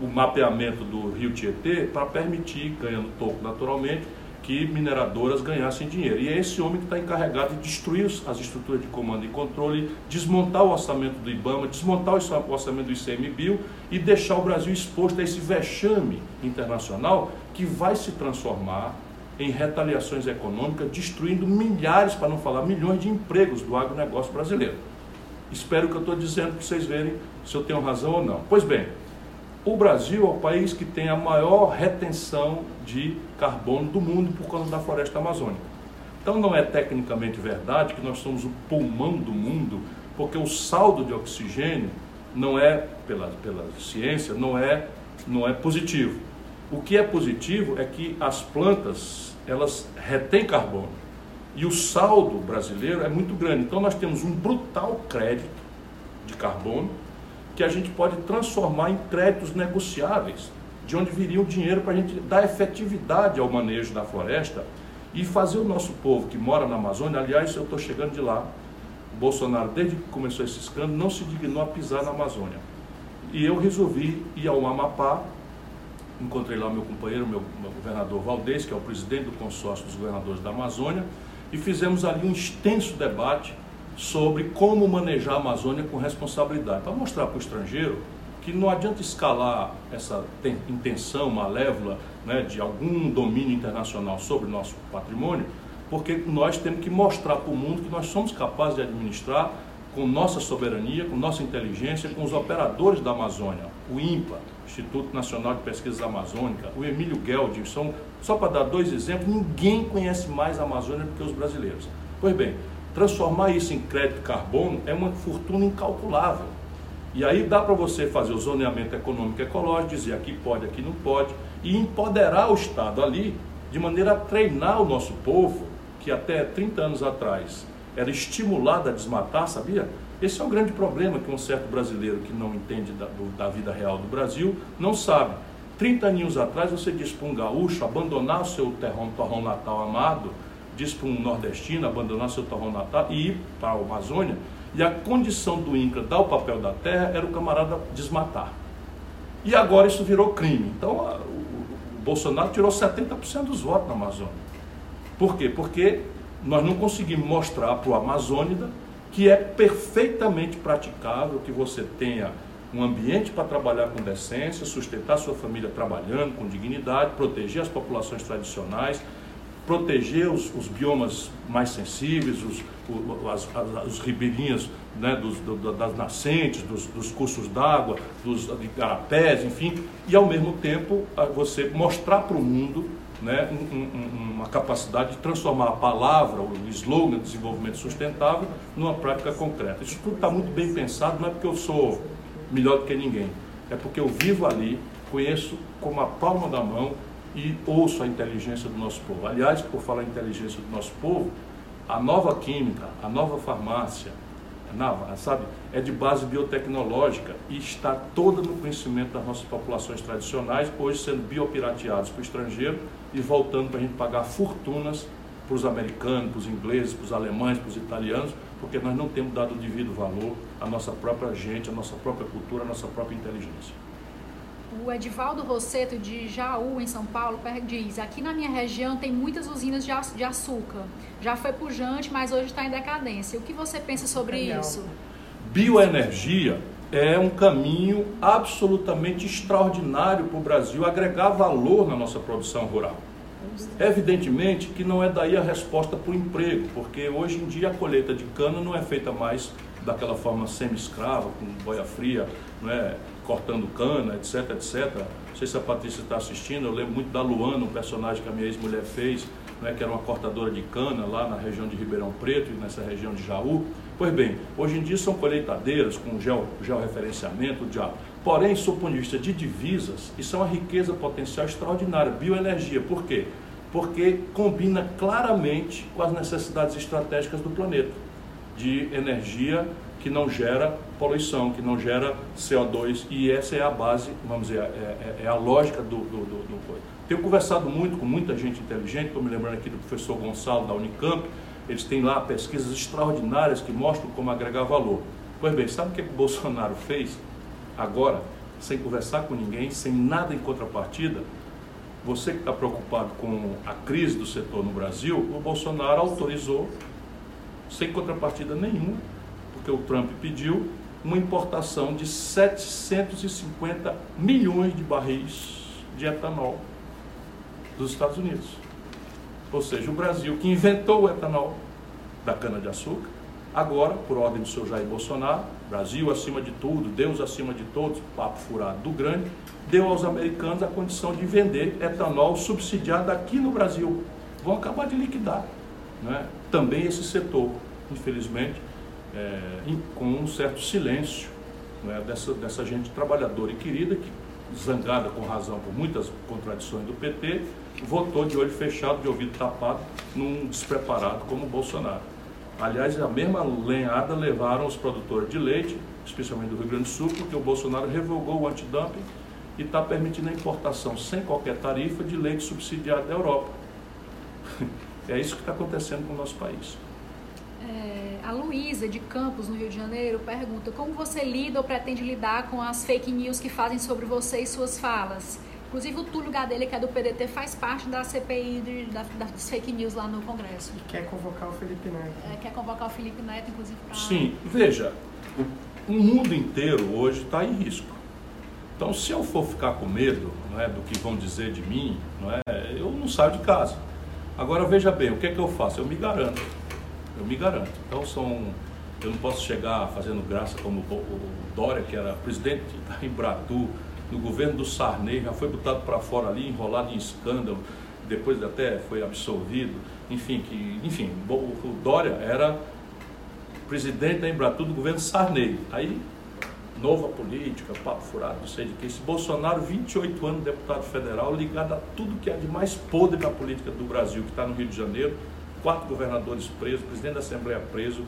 o mapeamento do rio Tietê para permitir, ganhando toco naturalmente, que mineradoras ganhassem dinheiro. E é esse homem que está encarregado de destruir as estruturas de comando e controle, desmontar o orçamento do IBAMA, desmontar o orçamento do ICMBio e deixar o Brasil exposto a esse vexame internacional que vai se transformar em retaliações econômicas, destruindo milhares, para não falar milhões de empregos do agronegócio brasileiro. Espero que eu estou dizendo para vocês verem se eu tenho razão ou não. Pois bem, o Brasil é o país que tem a maior retenção de carbono do mundo por causa da floresta amazônica. Então não é tecnicamente verdade que nós somos o pulmão do mundo, porque o saldo de oxigênio não é, pela, pela ciência, não é, não é positivo. O que é positivo é que as plantas, elas retêm carbono. E o saldo brasileiro é muito grande. Então nós temos um brutal crédito de carbono que a gente pode transformar em créditos negociáveis, de onde viria o dinheiro para a gente dar efetividade ao manejo da floresta e fazer o nosso povo que mora na Amazônia, aliás, eu estou chegando de lá, Bolsonaro, desde que começou esse escândalo, não se dignou a pisar na Amazônia. E eu resolvi ir ao Amapá, encontrei lá meu companheiro, meu, meu governador Valdez, que é o presidente do consórcio dos governadores da Amazônia, e fizemos ali um extenso debate sobre como manejar a Amazônia com responsabilidade, para mostrar para o estrangeiro que não adianta escalar essa intenção malévola né, de algum domínio internacional sobre o nosso patrimônio, porque nós temos que mostrar para o mundo que nós somos capazes de administrar com nossa soberania, com nossa inteligência, com os operadores da Amazônia, o INPA, Instituto Nacional de Pesquisas Amazônica, o Emílio Geld, são, só para dar dois exemplos, ninguém conhece mais a Amazônia do que os brasileiros. Pois bem, transformar isso em crédito carbono é uma fortuna incalculável. E aí dá para você fazer o zoneamento econômico e ecológico, dizer aqui pode, aqui não pode, e empoderar o Estado ali, de maneira a treinar o nosso povo, que até 30 anos atrás era estimulado a desmatar, sabia? Esse é o grande problema que um certo brasileiro que não entende da, do, da vida real do Brasil não sabe. 30 anos atrás você diz para um gaúcho abandonar o seu terrão, torrão natal amado, diz para um nordestino abandonar seu torrão natal e ir para a Amazônia, e a condição do INCRA dar o papel da terra era o camarada desmatar. E agora isso virou crime. Então a, o, o Bolsonaro tirou 70% dos votos na Amazônia. Por quê? Porque nós não conseguimos mostrar para o Amazônida que é perfeitamente praticável que você tenha um ambiente para trabalhar com decência, sustentar sua família trabalhando com dignidade, proteger as populações tradicionais, proteger os, os biomas mais sensíveis, os, as, as, os ribeirinhos né, dos, do, das nascentes, dos, dos cursos d'água, dos garapés, enfim, e ao mesmo tempo você mostrar para o mundo né, um, um, uma capacidade de transformar a palavra, o slogan desenvolvimento sustentável, numa prática concreta. Isso tudo está muito bem pensado, não é porque eu sou melhor do que ninguém, é porque eu vivo ali, conheço como a palma da mão e ouço a inteligência do nosso povo. Aliás, por falar inteligência do nosso povo, a nova química, a nova farmácia, sabe, é de base biotecnológica e está toda no conhecimento das nossas populações tradicionais, hoje sendo biopirateados para o estrangeiro e voltando para a gente pagar fortunas para os americanos, para os ingleses, para os alemães, para os italianos, porque nós não temos dado o devido valor à nossa própria gente, à nossa própria cultura, à nossa própria inteligência. O Edivaldo Rosseto, de Jaú, em São Paulo, diz: Aqui na minha região tem muitas usinas de açúcar. Já foi pujante, mas hoje está em decadência. O que você pensa sobre Legal. isso? Bioenergia é um caminho absolutamente extraordinário para o Brasil agregar valor na nossa produção rural. Evidentemente que não é daí a resposta para o emprego, porque hoje em dia a colheita de cana não é feita mais daquela forma semi-escrava, com boia fria, não é? Cortando cana, etc, etc. Não sei se a Patrícia está assistindo, eu lembro muito da Luana, um personagem que a minha ex-mulher fez, né, que era uma cortadora de cana lá na região de Ribeirão Preto e nessa região de Jaú. Pois bem, hoje em dia são colheitadeiras com geo, georreferenciamento, diabo. Porém, sob o ponto de vista de divisas, isso é uma riqueza potencial extraordinária. Bioenergia, por quê? Porque combina claramente com as necessidades estratégicas do planeta de energia que não gera poluição, que não gera CO2, e essa é a base, vamos dizer, é, é, é a lógica do, do, do, do Tenho conversado muito com muita gente inteligente, estou me lembrando aqui do professor Gonçalo da Unicamp, eles têm lá pesquisas extraordinárias que mostram como agregar valor. Pois bem, sabe o que, que o Bolsonaro fez agora, sem conversar com ninguém, sem nada em contrapartida? Você que está preocupado com a crise do setor no Brasil, o Bolsonaro autorizou, sem contrapartida nenhuma, porque o Trump pediu, uma importação de 750 milhões de barris de etanol dos Estados Unidos. Ou seja, o Brasil que inventou o etanol da cana-de-açúcar, agora, por ordem do seu Jair Bolsonaro, Brasil acima de tudo, Deus acima de todos, papo furado do grande, deu aos americanos a condição de vender etanol subsidiado aqui no Brasil. Vão acabar de liquidar né? também esse setor, infelizmente, é, com um certo silêncio né? dessa, dessa gente trabalhadora e querida que zangada com razão por muitas contradições do PT, votou de olho fechado, de ouvido tapado, num despreparado como o Bolsonaro. Aliás, a mesma lenhada levaram os produtores de leite, especialmente do Rio Grande do Sul, porque o Bolsonaro revogou o antidumping e está permitindo a importação sem qualquer tarifa de leite subsidiado da Europa. É isso que está acontecendo com o nosso país. É, a Luísa de Campos, no Rio de Janeiro, pergunta como você lida ou pretende lidar com as fake news que fazem sobre você e suas falas? Inclusive o Túlio Gadelha, que é do PDT, faz parte da CPI de, da, das fake news lá no Congresso. E quer convocar o Felipe Neto. É, quer convocar o Felipe Neto, inclusive, para... Sim, veja, o mundo inteiro hoje está em risco. Então, se eu for ficar com medo não é, do que vão dizer de mim, não é, eu não saio de casa. Agora, veja bem, o que é que eu faço? Eu me garanto. Eu me garanto. Então, são, eu não posso chegar fazendo graça como o Dória, que era presidente da Embratu, no governo do Sarney, já foi botado para fora ali, enrolado em escândalo, depois até foi absolvido. Enfim, que, enfim o Dória era presidente da Embratu do governo Sarney. Aí nova política, papo furado, não sei de que. Esse Bolsonaro, 28 anos deputado federal, ligado a tudo que é de mais podre da política do Brasil, que está no Rio de Janeiro, quatro governadores presos, presidente da Assembleia preso,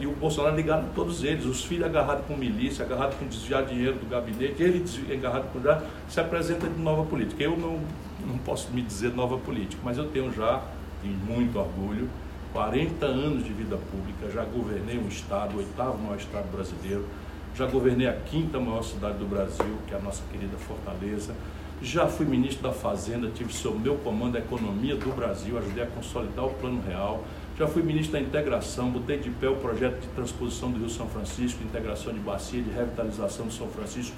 e o Bolsonaro ligado a todos eles, os filhos agarrados com milícia, agarrados com desviar dinheiro do gabinete, ele agarrado com já se apresenta de nova política. Eu não, não posso me dizer nova política, mas eu tenho já, tenho muito orgulho, 40 anos de vida pública, já governei um estado, o oitavo maior estado brasileiro, já governei a quinta maior cidade do Brasil, que é a nossa querida Fortaleza. Já fui ministro da Fazenda, tive sob meu comando a economia do Brasil, ajudei a consolidar o Plano Real. Já fui ministro da Integração, botei de pé o projeto de transposição do Rio São Francisco, integração de bacia, de revitalização de São Francisco.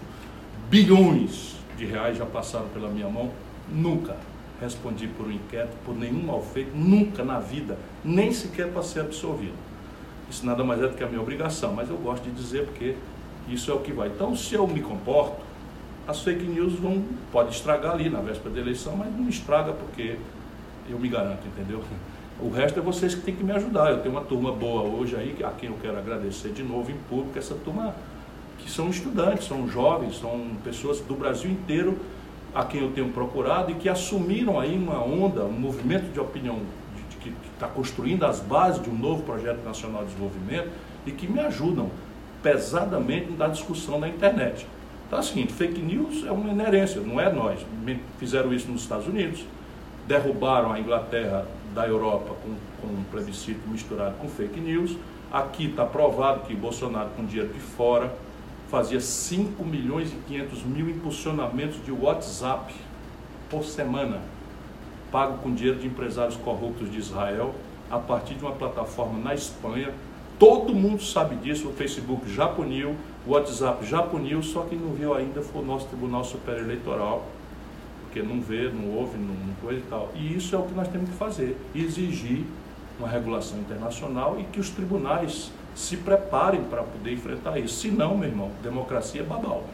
Bilhões de reais já passaram pela minha mão. Nunca respondi por um inquérito, por nenhum mal feito, nunca na vida, nem sequer para ser absolvido. Isso nada mais é do que a minha obrigação, mas eu gosto de dizer porque isso é o que vai. Então, se eu me comporto, as fake news vão, pode estragar ali na véspera da eleição, mas não estraga porque eu me garanto, entendeu? O resto é vocês que têm que me ajudar. Eu tenho uma turma boa hoje aí, a quem eu quero agradecer de novo em público, essa turma que são estudantes, são jovens, são pessoas do Brasil inteiro a quem eu tenho procurado e que assumiram aí uma onda, um movimento de opinião de, de, que está construindo as bases de um novo projeto nacional de desenvolvimento e que me ajudam pesadamente na discussão na internet. Então é o seguinte, fake news é uma inerência, não é nós. Fizeram isso nos Estados Unidos, derrubaram a Inglaterra da Europa com, com um plebiscito misturado com fake news. Aqui está provado que Bolsonaro, com dinheiro de fora, fazia 5 milhões e 500 mil impulsionamentos de WhatsApp por semana, pago com dinheiro de empresários corruptos de Israel, a partir de uma plataforma na Espanha, Todo mundo sabe disso, o Facebook já puniu, o WhatsApp já puniu, só que não viu ainda foi o nosso Tribunal Superior Eleitoral, porque não vê, não ouve, não, não coisa e tal. E isso é o que nós temos que fazer, exigir uma regulação internacional e que os tribunais se preparem para poder enfrentar isso. Se não, meu irmão, democracia é babau.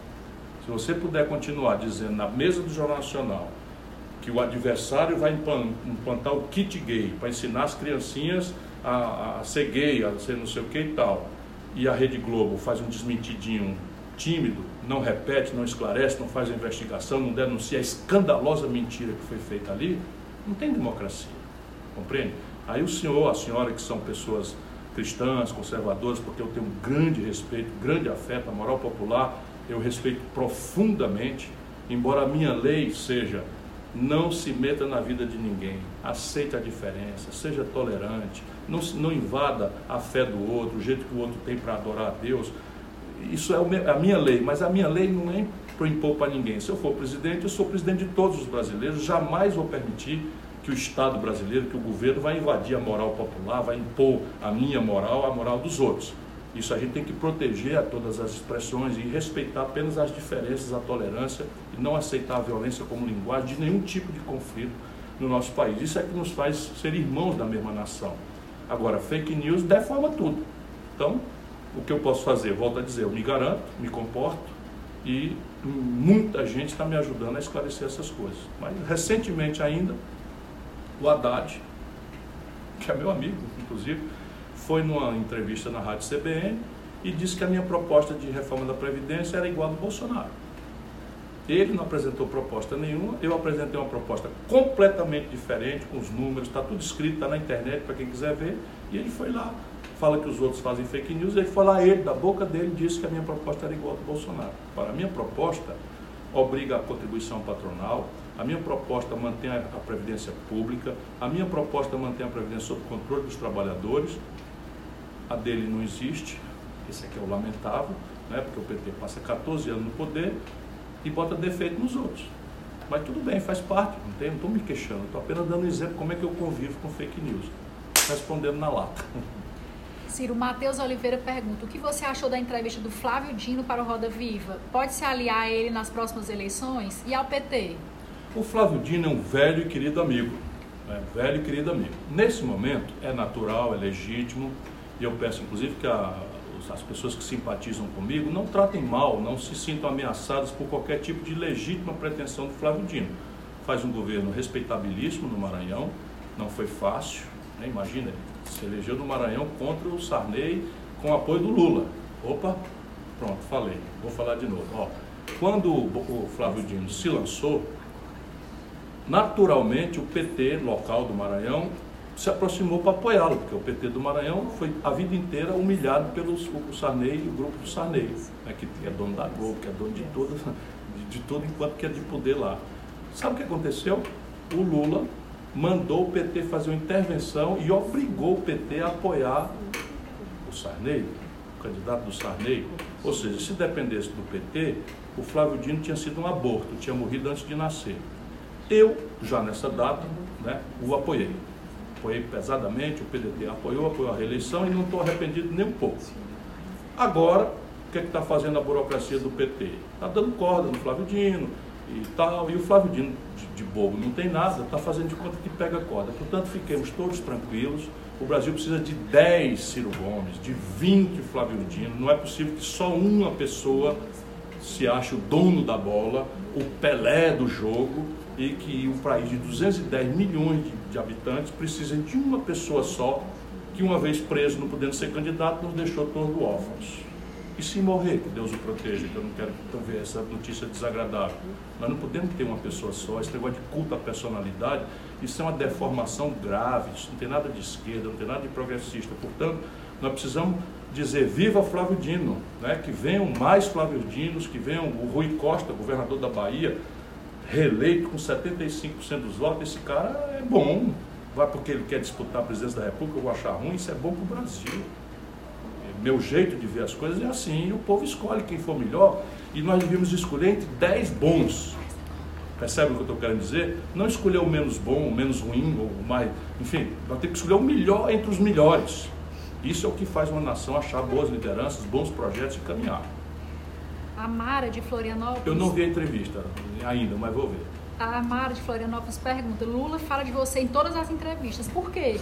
Se você puder continuar dizendo na mesa do Jornal Nacional que o adversário vai implantar o kit gay para ensinar as criancinhas a, a ser gay, a ser não sei o que e tal, e a Rede Globo faz um desmentidinho tímido, não repete, não esclarece, não faz a investigação, não denuncia a escandalosa mentira que foi feita ali, não tem democracia, compreende? Aí o senhor, a senhora, que são pessoas cristãs, conservadoras, porque eu tenho um grande respeito, grande afeto à moral popular, eu respeito profundamente, embora a minha lei seja não se meta na vida de ninguém, aceite a diferença, seja tolerante, não, não invada a fé do outro, o jeito que o outro tem para adorar a Deus. Isso é a minha lei, mas a minha lei não é para impor para ninguém. Se eu for presidente, eu sou presidente de todos os brasileiros, jamais vou permitir que o Estado brasileiro, que o governo vai invadir a moral popular, vai impor a minha moral, a moral dos outros. Isso a gente tem que proteger a todas as expressões e respeitar apenas as diferenças, a tolerância e não aceitar a violência como linguagem de nenhum tipo de conflito no nosso país. Isso é que nos faz ser irmãos da mesma nação. Agora, fake news deforma tudo. Então, o que eu posso fazer? Volto a dizer, eu me garanto, me comporto e muita gente está me ajudando a esclarecer essas coisas. Mas recentemente ainda, o Haddad, que é meu amigo, inclusive, foi numa entrevista na Rádio CBN e disse que a minha proposta de reforma da Previdência era igual a do Bolsonaro. Ele não apresentou proposta nenhuma, eu apresentei uma proposta completamente diferente, com os números, está tudo escrito, está na internet para quem quiser ver, e ele foi lá fala que os outros fazem fake news, ele foi lá, ele, da boca dele, disse que a minha proposta era igual a do Bolsonaro. Para a minha proposta obriga a contribuição patronal, a minha proposta mantém a previdência pública, a minha proposta mantém a previdência sob controle dos trabalhadores, a dele não existe, esse aqui é o lamentável, né, porque o PT passa 14 anos no poder e bota defeito nos outros. Mas tudo bem, faz parte, não estou me queixando, estou apenas dando um exemplo como é que eu convivo com fake news. Respondendo na lata. Ciro, Matheus Oliveira pergunta: o que você achou da entrevista do Flávio Dino para o Roda Viva? Pode se aliar a ele nas próximas eleições? E ao PT? O Flávio Dino é um velho e querido amigo. Né? Velho e querido amigo. Nesse momento, é natural, é legítimo, e eu peço inclusive que a, as pessoas que simpatizam comigo não tratem mal, não se sintam ameaçadas por qualquer tipo de legítima pretensão do Flávio Dino. Faz um governo respeitabilíssimo no Maranhão, não foi fácil, né? imagina, se elegeu no Maranhão contra o Sarney com apoio do Lula. Opa, pronto, falei, vou falar de novo. Ó, quando o Flávio Dino se lançou, naturalmente o PT local do Maranhão se aproximou para apoiá-lo, porque o PT do Maranhão foi a vida inteira humilhado pelo o Sarney e o grupo do Sarney, né, que é dono da Globo, que é dono de todo, de, de enquanto que é de poder lá. Sabe o que aconteceu? O Lula mandou o PT fazer uma intervenção e obrigou o PT a apoiar o Sarney, o candidato do Sarney. Ou seja, se dependesse do PT, o Flávio Dino tinha sido um aborto, tinha morrido antes de nascer. Eu, já nessa data, né, o apoiei. Apoiei pesadamente, o PDT apoiou, apoiou a reeleição e não estou arrependido nem um pouco. Agora, o que é está fazendo a burocracia do PT? Está dando corda no Flávio Dino, e tal. E o Flávio Dino, de, de bobo, não tem nada, está fazendo de conta que pega corda. Portanto, fiquemos todos tranquilos. O Brasil precisa de 10 Ciro Gomes, de 20 Flávio Dino. Não é possível que só uma pessoa se ache o dono da bola, o Pelé do jogo, e que um país de 210 milhões de, de habitantes precisa de uma pessoa só, que uma vez preso, não podendo ser candidato, nos deixou todos órfãos. E se morrer, que Deus o proteja, que eu não quero ver essa notícia desagradável. Nós não podemos ter uma pessoa só, esse negócio de culto à personalidade, isso é uma deformação grave, isso não tem nada de esquerda, não tem nada de progressista. Portanto, nós precisamos dizer viva Flávio Dino, né? que venham mais Flávio Dinos, que venham o Rui Costa, governador da Bahia, reeleito com 75% dos votos, esse cara é bom. Vai porque ele quer disputar a presidência da República, eu vou achar ruim, isso é bom para o Brasil meu jeito de ver as coisas é assim, e o povo escolhe quem for melhor, e nós devíamos escolher entre 10 bons. Percebe o que eu estou querendo dizer? Não escolher o menos bom, o menos ruim, ou o mais. Enfim, nós temos que escolher o melhor entre os melhores. Isso é o que faz uma nação achar boas lideranças, bons projetos e caminhar. A Mara de Florianópolis. Eu não vi a entrevista ainda, mas vou ver. A Mara de Florianópolis pergunta: Lula fala de você em todas as entrevistas, por quê?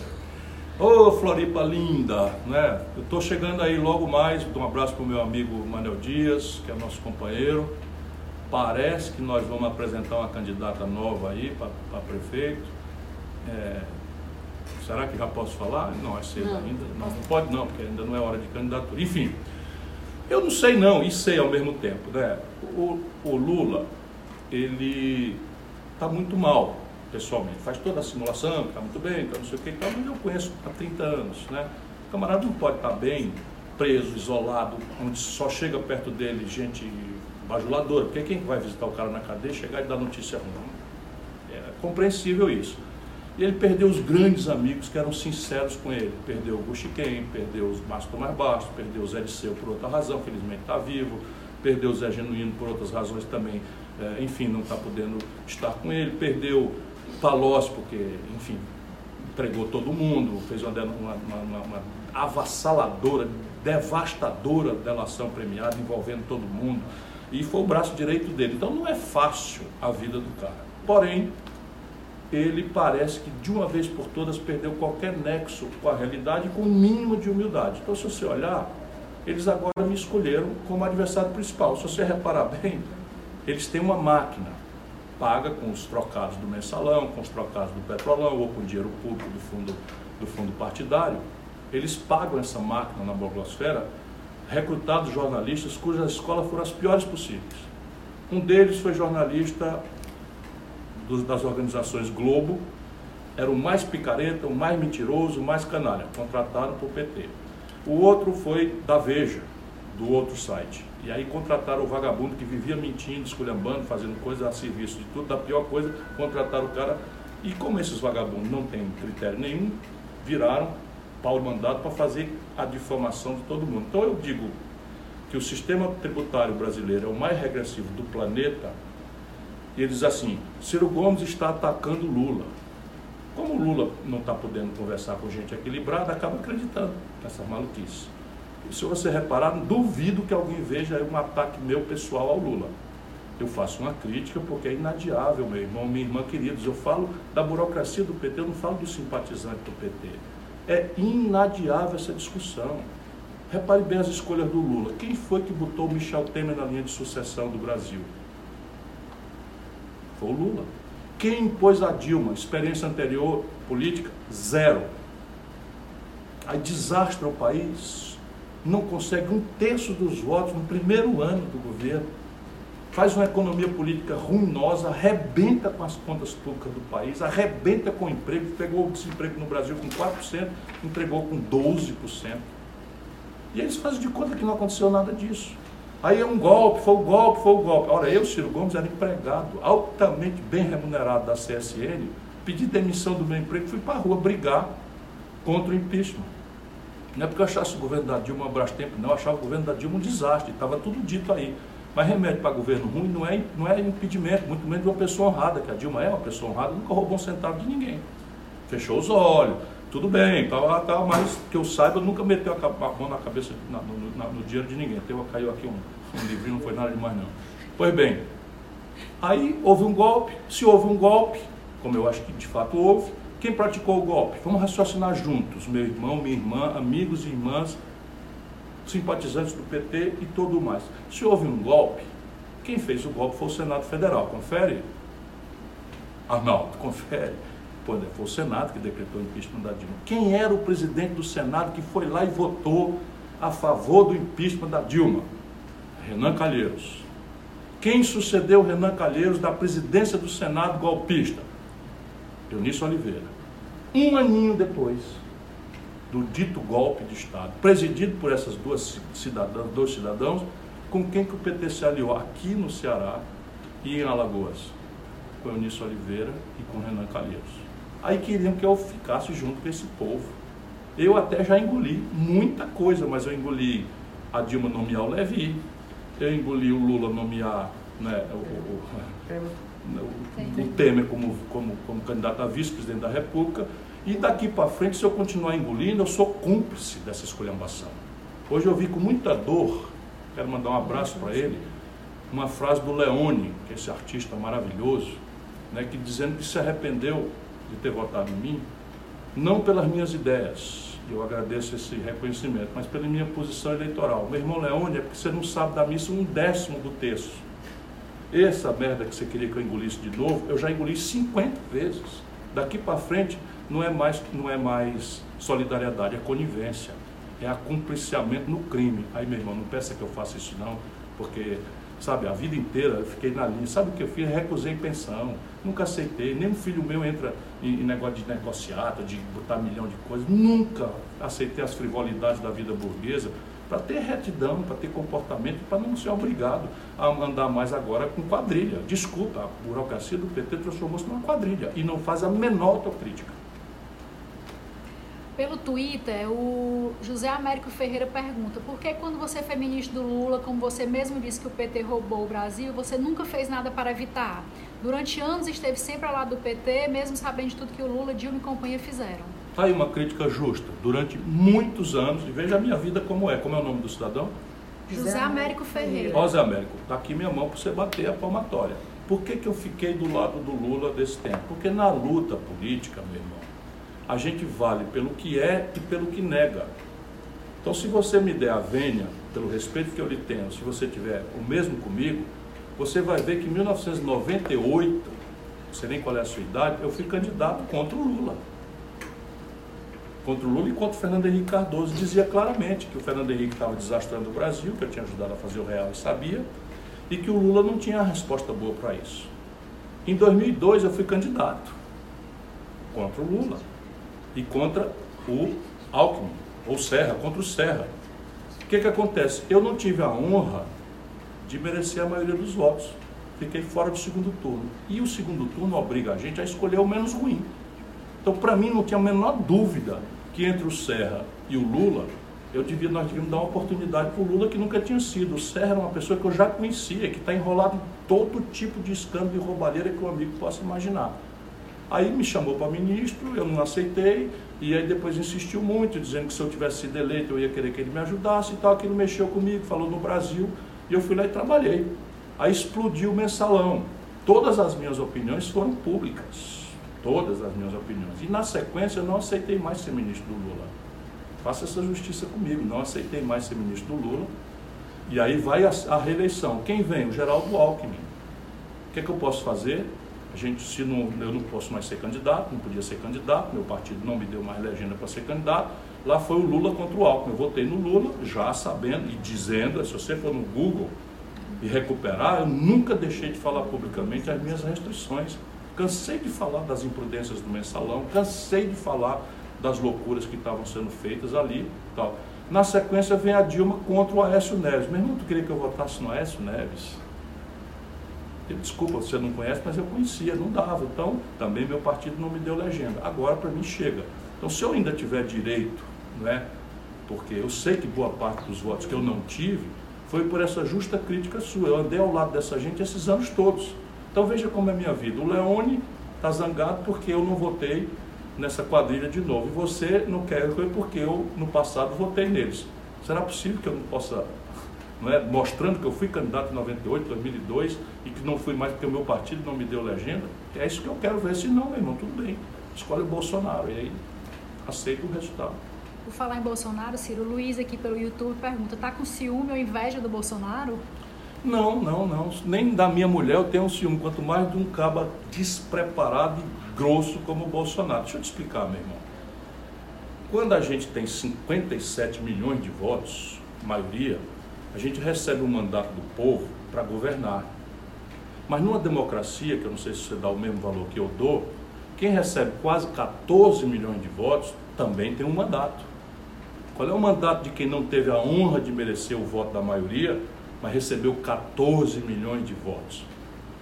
Ô oh, Floripa linda, né? Eu estou chegando aí logo mais, um abraço para o meu amigo Manel Dias, que é nosso companheiro. Parece que nós vamos apresentar uma candidata nova aí para prefeito. É, será que já posso falar? Não, é cedo não, ainda. Não, não pode não, porque ainda não é hora de candidatura. Enfim, eu não sei não, e sei ao mesmo tempo, né? O, o Lula, ele está muito mal pessoalmente. Faz toda a simulação, está muito bem, está não sei o que e tal, mas eu conheço há 30 anos. Né? O camarada não pode estar bem, preso, isolado, onde só chega perto dele gente bajuladora, porque quem vai visitar o cara na cadeia chegar e dar notícia ruim? É compreensível isso. E ele perdeu os grandes amigos que eram sinceros com ele. Perdeu o Buxiquem, perdeu os Márcio Tomás Bastos, perdeu o Zé Disseu por outra razão, felizmente está vivo, perdeu o Zé Genuíno por outras razões também, é, enfim, não está podendo estar com ele, perdeu Palocci, porque, enfim, entregou todo mundo, fez uma, uma, uma, uma avassaladora, devastadora delação premiada, envolvendo todo mundo, e foi o braço direito dele. Então não é fácil a vida do cara. Porém, ele parece que de uma vez por todas perdeu qualquer nexo com a realidade com o mínimo de humildade. Então, se você olhar, eles agora me escolheram como adversário principal. Se você reparar bem, eles têm uma máquina paga com os trocados do mensalão, com os trocados do petrolão ou com dinheiro público do fundo, do fundo partidário, eles pagam essa máquina na blogosfera, recrutados jornalistas cujas escolas foram as piores possíveis. Um deles foi jornalista dos, das organizações Globo, era o mais picareta, o mais mentiroso, o mais canalha, contratado por PT. O outro foi da Veja, do outro site. E aí contrataram o vagabundo que vivia mentindo, esculhambando, fazendo coisa a serviço de tudo, da pior coisa, contrataram o cara. E como esses vagabundos não têm critério nenhum, viraram pau mandado para fazer a difamação de todo mundo. Então eu digo que o sistema tributário brasileiro é o mais regressivo do planeta, e ele diz assim, Ciro Gomes está atacando Lula. Como Lula não está podendo conversar com gente equilibrada, acaba acreditando nessa maluquice. E se você reparar, duvido que alguém veja um ataque meu pessoal ao Lula. Eu faço uma crítica porque é inadiável, meu irmão, minha irmã queridos. Eu falo da burocracia do PT, eu não falo do simpatizante do PT. É inadiável essa discussão. Repare bem as escolhas do Lula. Quem foi que botou o Michel Temer na linha de sucessão do Brasil? Foi o Lula. Quem impôs a Dilma? Experiência anterior política? Zero. Aí desastra o país. Não consegue um terço dos votos no primeiro ano do governo. Faz uma economia política ruinosa, arrebenta com as contas públicas do país, arrebenta com o emprego, pegou o desemprego no Brasil com 4%, entregou com 12%. E eles fazem de conta que não aconteceu nada disso. Aí é um golpe, foi o um golpe, foi o um golpe. Ora, eu, Ciro Gomes, era empregado, altamente bem remunerado da CSN, pedi demissão do meu emprego, fui para a rua brigar contra o impeachment. Não é porque eu achasse o governo da Dilma um Brastemp, não, eu achava o governo da Dilma um desastre, estava tudo dito aí. Mas remédio para governo ruim não é, não é impedimento, muito menos de uma pessoa honrada, que a Dilma é uma pessoa honrada, nunca roubou um centavo de ninguém. Fechou os olhos, tudo bem, tal, tal, mas que eu saiba, nunca meteu a mão na cabeça, na, no, na, no, dinheiro de ninguém. Teve, caiu aqui um, um livrinho, não foi nada demais não. Pois bem, aí houve um golpe, se houve um golpe, como eu acho que de fato houve, quem praticou o golpe? Vamos raciocinar juntos, meu irmão, minha irmã, amigos e irmãs, simpatizantes do PT e tudo mais. Se houve um golpe, quem fez o golpe foi o Senado Federal. Confere? Arnaldo, confere. Pô, foi o Senado que decretou o impeachment da Dilma. Quem era o presidente do Senado que foi lá e votou a favor do impeachment da Dilma? Renan Calheiros. Quem sucedeu Renan Calheiros da presidência do Senado golpista? Eunício Oliveira. Um aninho depois do dito golpe de Estado, presidido por essas duas cidadãs, dois cidadãos, com quem que o PT se aliou aqui no Ceará e em Alagoas? Com Eunício Oliveira e com Renan Calheiros. Aí queriam que eu ficasse junto com esse povo. Eu até já engoli muita coisa, mas eu engoli a Dilma nomear o Levi, eu engoli o Lula nomear né, o, o, o, o, Temer como, como, como candidato a vice-presidente da República, e daqui para frente, se eu continuar engolindo, eu sou cúmplice dessa escolhambação. Hoje eu vi com muita dor, quero mandar um abraço para ele, uma frase do Leone, que é esse artista maravilhoso, né, que dizendo que se arrependeu de ter votado em mim, não pelas minhas ideias, eu agradeço esse reconhecimento, mas pela minha posição eleitoral. Meu irmão Leone, é porque você não sabe da missa um décimo do terço. Essa merda que você queria que eu engolisse de novo, eu já engoli 50 vezes. Daqui para frente não é mais não é mais solidariedade, é conivência, é acompliciamento no crime. Aí, meu irmão, não peça que eu faça isso não, porque sabe, a vida inteira eu fiquei na linha. Sabe o que eu fiz? Recusei pensão, nunca aceitei. Nem um filho meu entra em, em negócio de negociata, de botar milhão de coisas. Nunca aceitei as frivolidades da vida burguesa para ter retidão, para ter comportamento, para não ser obrigado a andar mais agora com quadrilha. Desculpa, a burocracia do PT transformou-se numa quadrilha e não faz a menor autocrítica. Pelo Twitter, o José Américo Ferreira pergunta: por que, quando você foi ministro do Lula, como você mesmo disse que o PT roubou o Brasil, você nunca fez nada para evitar? Durante anos esteve sempre ao lado do PT, mesmo sabendo de tudo que o Lula, Dilma e companhia fizeram. Está aí uma crítica justa. Durante muitos anos, e veja a minha vida como é. Como é o nome do cidadão? José Américo Ferreira. José Américo, está aqui minha mão para você bater a palmatória. Por que, que eu fiquei do lado do Lula desse tempo? Porque na luta política, meu irmão, a gente vale pelo que é e pelo que nega. Então, se você me der a vênia, pelo respeito que eu lhe tenho, se você tiver o mesmo comigo, você vai ver que em 1998, não sei nem qual é a sua idade, eu fui candidato contra o Lula. Contra o Lula e contra o Fernando Henrique Cardoso. Dizia claramente que o Fernando Henrique estava desastrando o Brasil, que eu tinha ajudado a fazer o real e sabia, e que o Lula não tinha resposta boa para isso. Em 2002 eu fui candidato contra o Lula e contra o Alckmin. ou Serra, contra o Serra. O que, que acontece? Eu não tive a honra de merecer a maioria dos votos. Fiquei fora do segundo turno. E o segundo turno obriga a gente a escolher o menos ruim. Então, para mim, não tinha a menor dúvida que entre o Serra e o Lula, eu devia, nós devíamos dar uma oportunidade para o Lula que nunca tinha sido. O Serra era uma pessoa que eu já conhecia, que está enrolado em todo tipo de escândalo e roubalheira que o amigo possa imaginar. Aí me chamou para ministro, eu não aceitei, e aí depois insistiu muito, dizendo que se eu tivesse sido eleito eu ia querer que ele me ajudasse e tal. Aquilo mexeu comigo, falou no Brasil, e eu fui lá e trabalhei. Aí explodiu o mensalão. Todas as minhas opiniões foram públicas todas as minhas opiniões. E na sequência eu não aceitei mais ser ministro do Lula. Faça essa justiça comigo, não aceitei mais ser ministro do Lula. E aí vai a, a reeleição. Quem vem? O Geraldo Alckmin. O que, é que eu posso fazer? A gente, se não, eu não posso mais ser candidato, não podia ser candidato, meu partido não me deu mais legenda para ser candidato. Lá foi o Lula contra o Alckmin. Eu votei no Lula, já sabendo e dizendo, se você for no Google e recuperar, eu nunca deixei de falar publicamente as minhas restrições. Cansei de falar das imprudências do mensalão, cansei de falar das loucuras que estavam sendo feitas ali. Tal. Na sequência vem a Dilma contra o Aécio Neves. Meu irmão, tu queria que eu votasse no Aécio Neves? Desculpa, você não conhece, mas eu conhecia, não dava. Então, também meu partido não me deu legenda. Agora, para mim, chega. Então, se eu ainda tiver direito, não é? porque eu sei que boa parte dos votos que eu não tive foi por essa justa crítica sua. Eu andei ao lado dessa gente esses anos todos. Então veja como é a minha vida. O Leone está zangado porque eu não votei nessa quadrilha de novo. E você não quer porque eu no passado votei neles. Será possível que eu não possa, não é, mostrando que eu fui candidato em 98, 2002 e que não fui mais porque o meu partido não me deu legenda? É isso que eu quero ver. Se não, meu irmão, tudo bem. Escolhe o Bolsonaro e aí aceita o resultado. Por falar em Bolsonaro, Ciro, Luiz aqui pelo YouTube pergunta: tá com ciúme ou inveja do Bolsonaro? Não, não, não. Nem da minha mulher eu tenho ciúme, quanto mais de um caba despreparado e grosso como o Bolsonaro. Deixa eu te explicar, meu irmão. Quando a gente tem 57 milhões de votos, maioria, a gente recebe um mandato do povo para governar. Mas numa democracia, que eu não sei se você dá o mesmo valor que eu dou, quem recebe quase 14 milhões de votos também tem um mandato. Qual é o mandato de quem não teve a honra de merecer o voto da maioria mas recebeu 14 milhões de votos.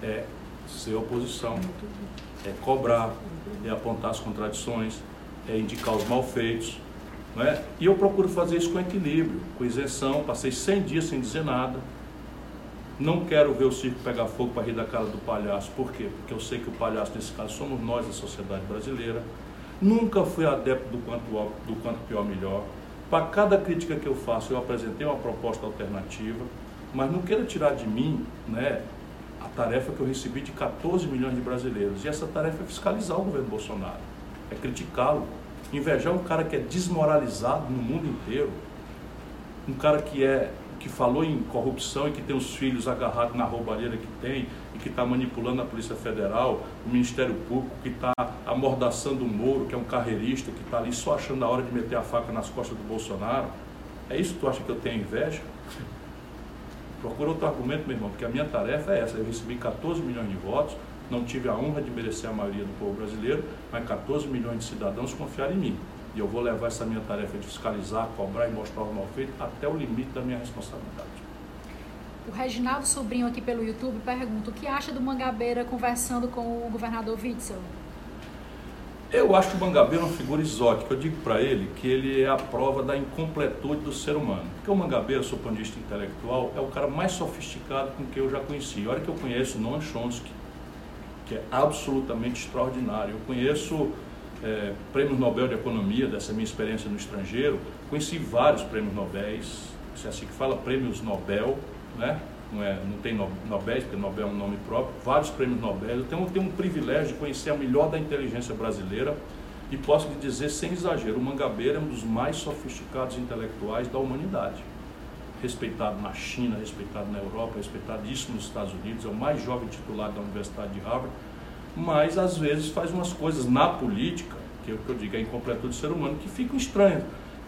É ser oposição, é cobrar, é apontar as contradições, é indicar os malfeitos. Não é? E eu procuro fazer isso com equilíbrio, com isenção. Passei 100 dias sem dizer nada. Não quero ver o circo pegar fogo para rir da cara do palhaço. Por quê? Porque eu sei que o palhaço, nesse caso, somos nós, a sociedade brasileira. Nunca fui adepto do quanto, do quanto pior, melhor. Para cada crítica que eu faço, eu apresentei uma proposta alternativa. Mas não queira tirar de mim né, a tarefa que eu recebi de 14 milhões de brasileiros. E essa tarefa é fiscalizar o governo Bolsonaro, é criticá-lo, invejar um cara que é desmoralizado no mundo inteiro, um cara que é que falou em corrupção e que tem os filhos agarrados na roubalheira que tem e que está manipulando a Polícia Federal, o Ministério Público, que está amordaçando o Moro, que é um carreirista, que está ali só achando a hora de meter a faca nas costas do Bolsonaro. É isso que tu acha que eu tenho inveja? Procura outro argumento, meu irmão, porque a minha tarefa é essa. Eu recebi 14 milhões de votos, não tive a honra de merecer a maioria do povo brasileiro, mas 14 milhões de cidadãos confiaram em mim. E eu vou levar essa minha tarefa de fiscalizar, cobrar e mostrar o mal feito até o limite da minha responsabilidade. O Reginaldo Sobrinho aqui pelo YouTube pergunta o que acha do Mangabeira conversando com o governador Witzel? Eu acho o Mangabeira uma figura exótica. Eu digo para ele que ele é a prova da incompletude do ser humano. Porque o Mangabeira, de vista intelectual, é o cara mais sofisticado com que eu já conheci. Olha que eu conheço Noam Chomsky, que é absolutamente extraordinário. Eu conheço é, prêmios Nobel de Economia, dessa minha experiência no estrangeiro. Conheci vários prêmios Nobel, se é assim que fala, prêmios Nobel, né? Não, é, não tem Nobel, porque Nobel é um nome próprio, vários prêmios Nobel. Eu tenho, tenho um privilégio de conhecer a melhor da inteligência brasileira e posso lhe dizer sem exagero, o Mangabeira é um dos mais sofisticados intelectuais da humanidade. Respeitado na China, respeitado na Europa, respeitadíssimo nos Estados Unidos, é o mais jovem titular da Universidade de Harvard, mas às vezes faz umas coisas na política, que é o que eu digo, é a incompletude do ser humano, que ficam estranhas.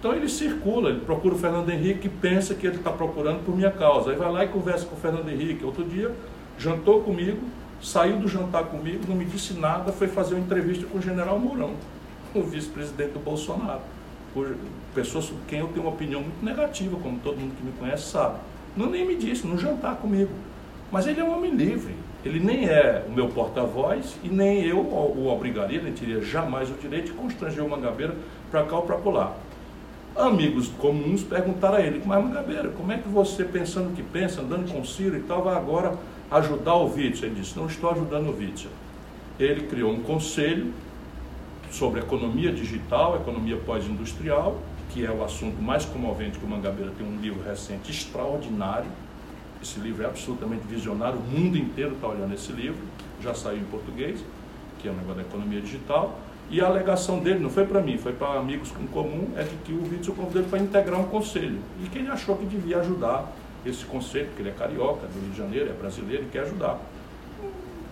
Então ele circula, ele procura o Fernando Henrique e pensa que ele está procurando por minha causa. Aí vai lá e conversa com o Fernando Henrique. Outro dia jantou comigo, saiu do jantar comigo, não me disse nada, foi fazer uma entrevista com o general Mourão, o vice-presidente do Bolsonaro. cuja, pessoas sobre quem eu tenho uma opinião muito negativa, como todo mundo que me conhece sabe. Não nem me disse, não jantar comigo. Mas ele é um homem livre. Ele nem é o meu porta-voz e nem eu o obrigaria, ele teria jamais o direito de constranger o Mangabeira para cá ou para colar. Amigos comuns perguntaram a ele, mas Mangabeira, como é que você, pensando o que pensa, andando com Ciro e tal, vai agora ajudar o Witzel? Ele disse, não estou ajudando o Witzel. Ele criou um conselho sobre economia digital, economia pós-industrial, que é o assunto mais comovente que o Mangabeira tem um livro recente extraordinário, esse livro é absolutamente visionário, o mundo inteiro está olhando esse livro, já saiu em português, que é o negócio da economia digital. E a alegação dele, não foi para mim, foi para amigos em comum, é de que o Witzel convidou ele para integrar um conselho. E que ele achou que devia ajudar esse conselho, porque ele é carioca, do Rio de Janeiro, é brasileiro e quer ajudar.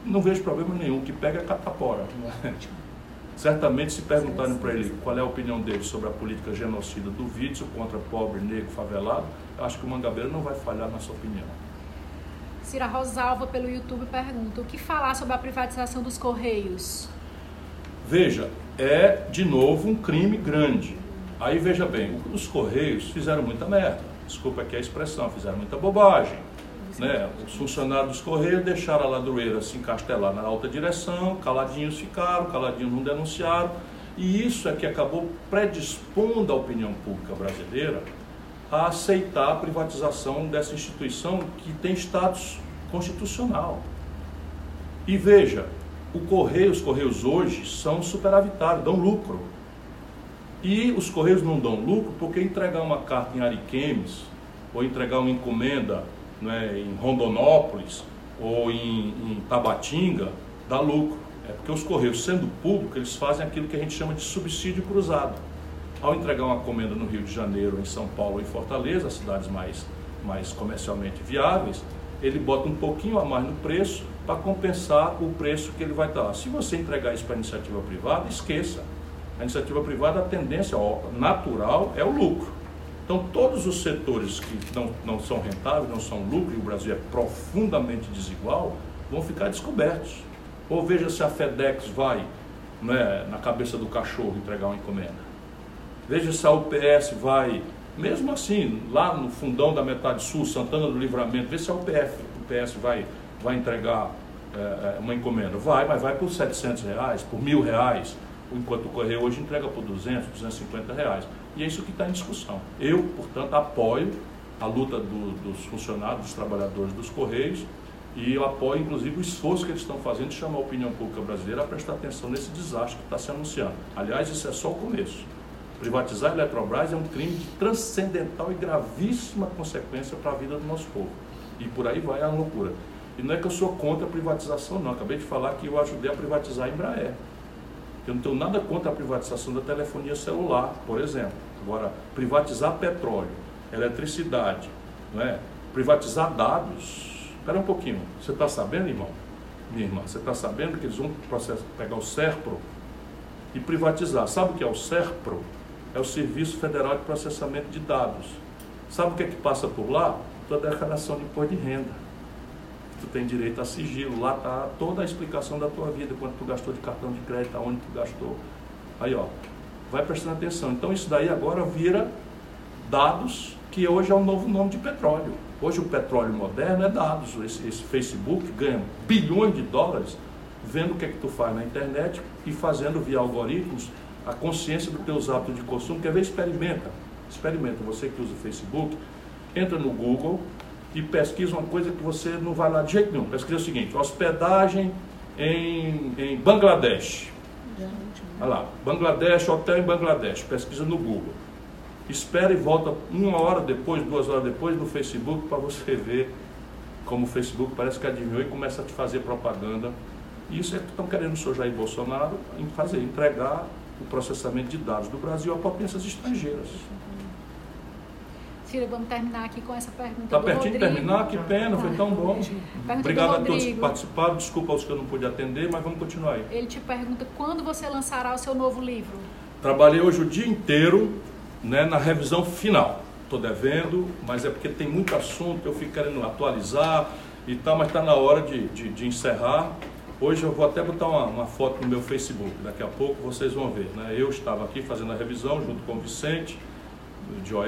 Não vejo problema nenhum, o que pega é catapora. Certamente, se perguntarem para ele qual é a opinião dele sobre a política genocida do Witzel contra pobre, negro, favelado, acho que o Mangabeira não vai falhar na sua opinião. Cira Rosalva, pelo YouTube, pergunta: o que falar sobre a privatização dos Correios? Veja, é de novo um crime grande. Aí veja bem, os Correios fizeram muita merda. Desculpa aqui a expressão, fizeram muita bobagem. Né? Os funcionários dos Correios deixaram a ladroeira se encastelar na alta direção, caladinhos ficaram, caladinhos não denunciaram. E isso é que acabou predispondo a opinião pública brasileira a aceitar a privatização dessa instituição que tem status constitucional. E veja, o Correio, os Correios hoje são superavitários, dão lucro. E os Correios não dão lucro porque entregar uma carta em Ariquemes, ou entregar uma encomenda né, em Rondonópolis, ou em, em Tabatinga, dá lucro. É porque os Correios, sendo públicos, eles fazem aquilo que a gente chama de subsídio cruzado ao entregar uma comenda no Rio de Janeiro, em São Paulo e Fortaleza, as cidades mais, mais comercialmente viáveis, ele bota um pouquinho a mais no preço para compensar o preço que ele vai dar. Se você entregar isso para a iniciativa privada, esqueça. A iniciativa privada, a tendência natural é o lucro. Então, todos os setores que não, não são rentáveis, não são lucro, e o Brasil é profundamente desigual, vão ficar descobertos. Ou veja se a FedEx vai né, na cabeça do cachorro entregar uma encomenda. Veja se a UPS vai, mesmo assim, lá no fundão da metade sul, Santana do Livramento, veja se a UPF, UPS vai, vai entregar é, uma encomenda. Vai, mas vai por 700 reais, por mil reais, enquanto o Correio hoje entrega por 200, 250 reais. E é isso que está em discussão. Eu, portanto, apoio a luta do, dos funcionários, dos trabalhadores dos Correios, e eu apoio, inclusive, o esforço que eles estão fazendo de chamar a opinião pública brasileira a prestar atenção nesse desastre que está se anunciando. Aliás, isso é só o começo. Privatizar a Eletrobras é um crime de transcendental e gravíssima consequência para a vida do nosso povo. E por aí vai a loucura. E não é que eu sou contra a privatização, não. Acabei de falar que eu ajudei a privatizar a Embraer. Eu não tenho nada contra a privatização da telefonia celular, por exemplo. Agora, privatizar petróleo, eletricidade, não é? privatizar dados. Espera um pouquinho. Você está sabendo, irmão? Minha irmã, você está sabendo que eles vão pegar o SERPRO e privatizar. Sabe o que é o SERPRO? é o Serviço Federal de Processamento de Dados. Sabe o que é que passa por lá? Tua declaração de imposto de renda. Tu tem direito a sigilo. Lá está toda a explicação da tua vida, quanto tu gastou de cartão de crédito, aonde tu gastou. Aí, ó, vai prestando atenção. Então, isso daí agora vira dados, que hoje é o novo nome de petróleo. Hoje o petróleo moderno é dados. Esse, esse Facebook ganha bilhões de dólares vendo o que é que tu faz na internet e fazendo via algoritmos a consciência dos teus hábitos de consumo. Quer ver? Experimenta. Experimenta. Você que usa o Facebook, entra no Google e pesquisa uma coisa que você não vai lá de jeito nenhum. Pesquisa o seguinte: hospedagem em, em Bangladesh. Olha lá, Bangladesh, hotel em Bangladesh. Pesquisa no Google. Espera e volta uma hora depois, duas horas depois no Facebook para você ver como o Facebook parece que adivinhou e começa a te fazer propaganda. Isso é que estão querendo o senhor Jair Bolsonaro fazer, entregar o processamento de dados do Brasil a potências estrangeiras. Vamos terminar aqui com essa pergunta. Está pertinho de terminar? Que pena, foi tão bom. Pergunta Obrigado a todos que participaram. Desculpa aos que eu não pude atender, mas vamos continuar aí. Ele te pergunta quando você lançará o seu novo livro. Trabalhei hoje o dia inteiro né, na revisão final. Estou devendo, mas é porque tem muito assunto, eu fico querendo atualizar e tal, mas está na hora de, de, de encerrar Hoje eu vou até botar uma, uma, foto no meu Facebook, daqui a pouco vocês vão ver. Né? Eu estava aqui fazendo a revisão junto com o Vicente, de OL,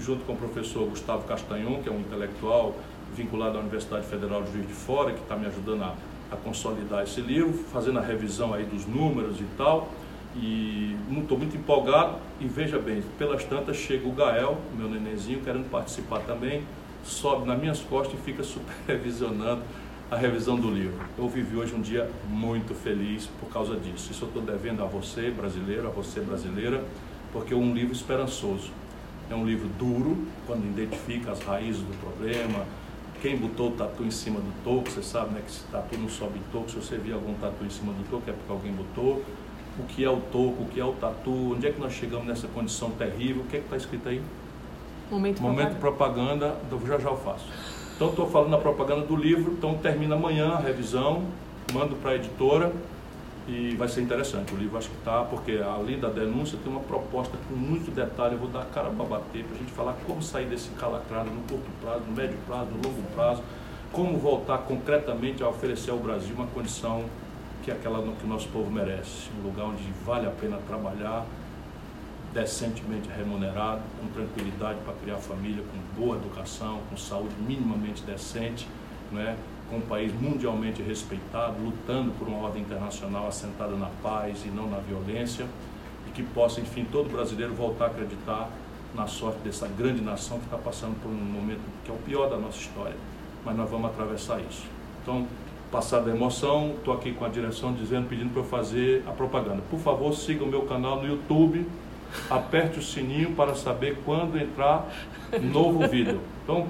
junto com o professor Gustavo Castanhon, que é um intelectual vinculado à Universidade Federal de Juiz de Fora, que está me ajudando a, a, consolidar esse livro, fazendo a revisão aí dos números e tal. E estou muito empolgado e veja bem, pelas tantas chega o Gael, meu nenenzinho, querendo participar também, sobe nas minhas costas e fica supervisionando a revisão do livro. Eu vivi hoje um dia muito feliz por causa disso. Isso eu estou devendo a você, brasileiro, a você, brasileira, porque é um livro esperançoso. É um livro duro, quando identifica as raízes do problema. Quem botou o tatu em cima do toco, você sabe né, que esse tatu não sobe toco. Se você vir algum tatu em cima do toco, é porque alguém botou. O que é o toco, o que é o tatu, onde é que nós chegamos nessa condição terrível. O que é que está escrito aí? Momento, Momento propaganda. propaganda do Já Já Eu Faço. Então estou falando na propaganda do livro, então termina amanhã a revisão, mando para a editora e vai ser interessante. O livro acho que está, porque além da denúncia tem uma proposta com muito detalhe, eu vou dar cara para bater, para a gente falar como sair desse calacrado no curto prazo, no médio prazo, no longo prazo, como voltar concretamente a oferecer ao Brasil uma condição que é aquela que o nosso povo merece, um lugar onde vale a pena trabalhar, decentemente remunerado, com tranquilidade para criar família, com boa educação, com saúde minimamente decente, né? Um país mundialmente respeitado, lutando por uma ordem internacional assentada na paz e não na violência, e que possa, enfim, todo brasileiro voltar a acreditar na sorte dessa grande nação que está passando por um momento que é o pior da nossa história, mas nós vamos atravessar isso. Então, passada a emoção, estou aqui com a direção dizendo, pedindo para eu fazer a propaganda. Por favor, siga o meu canal no YouTube, aperte o sininho para saber quando entrar novo vídeo. Então,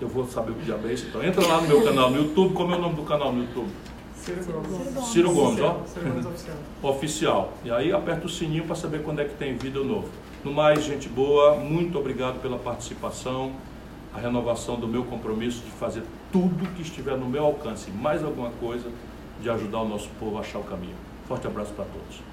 eu vou saber o que diabo é isso. Então, entra lá no meu canal no YouTube. Como é o nome do canal no YouTube? Ciro Gomes. Ciro Gomes, ó. Ciro Gomes oficial. Oficial. E aí aperta o sininho para saber quando é que tem vídeo novo. No mais, gente boa, muito obrigado pela participação, a renovação do meu compromisso de fazer tudo que estiver no meu alcance, mais alguma coisa, de ajudar o nosso povo a achar o caminho. Forte abraço para todos.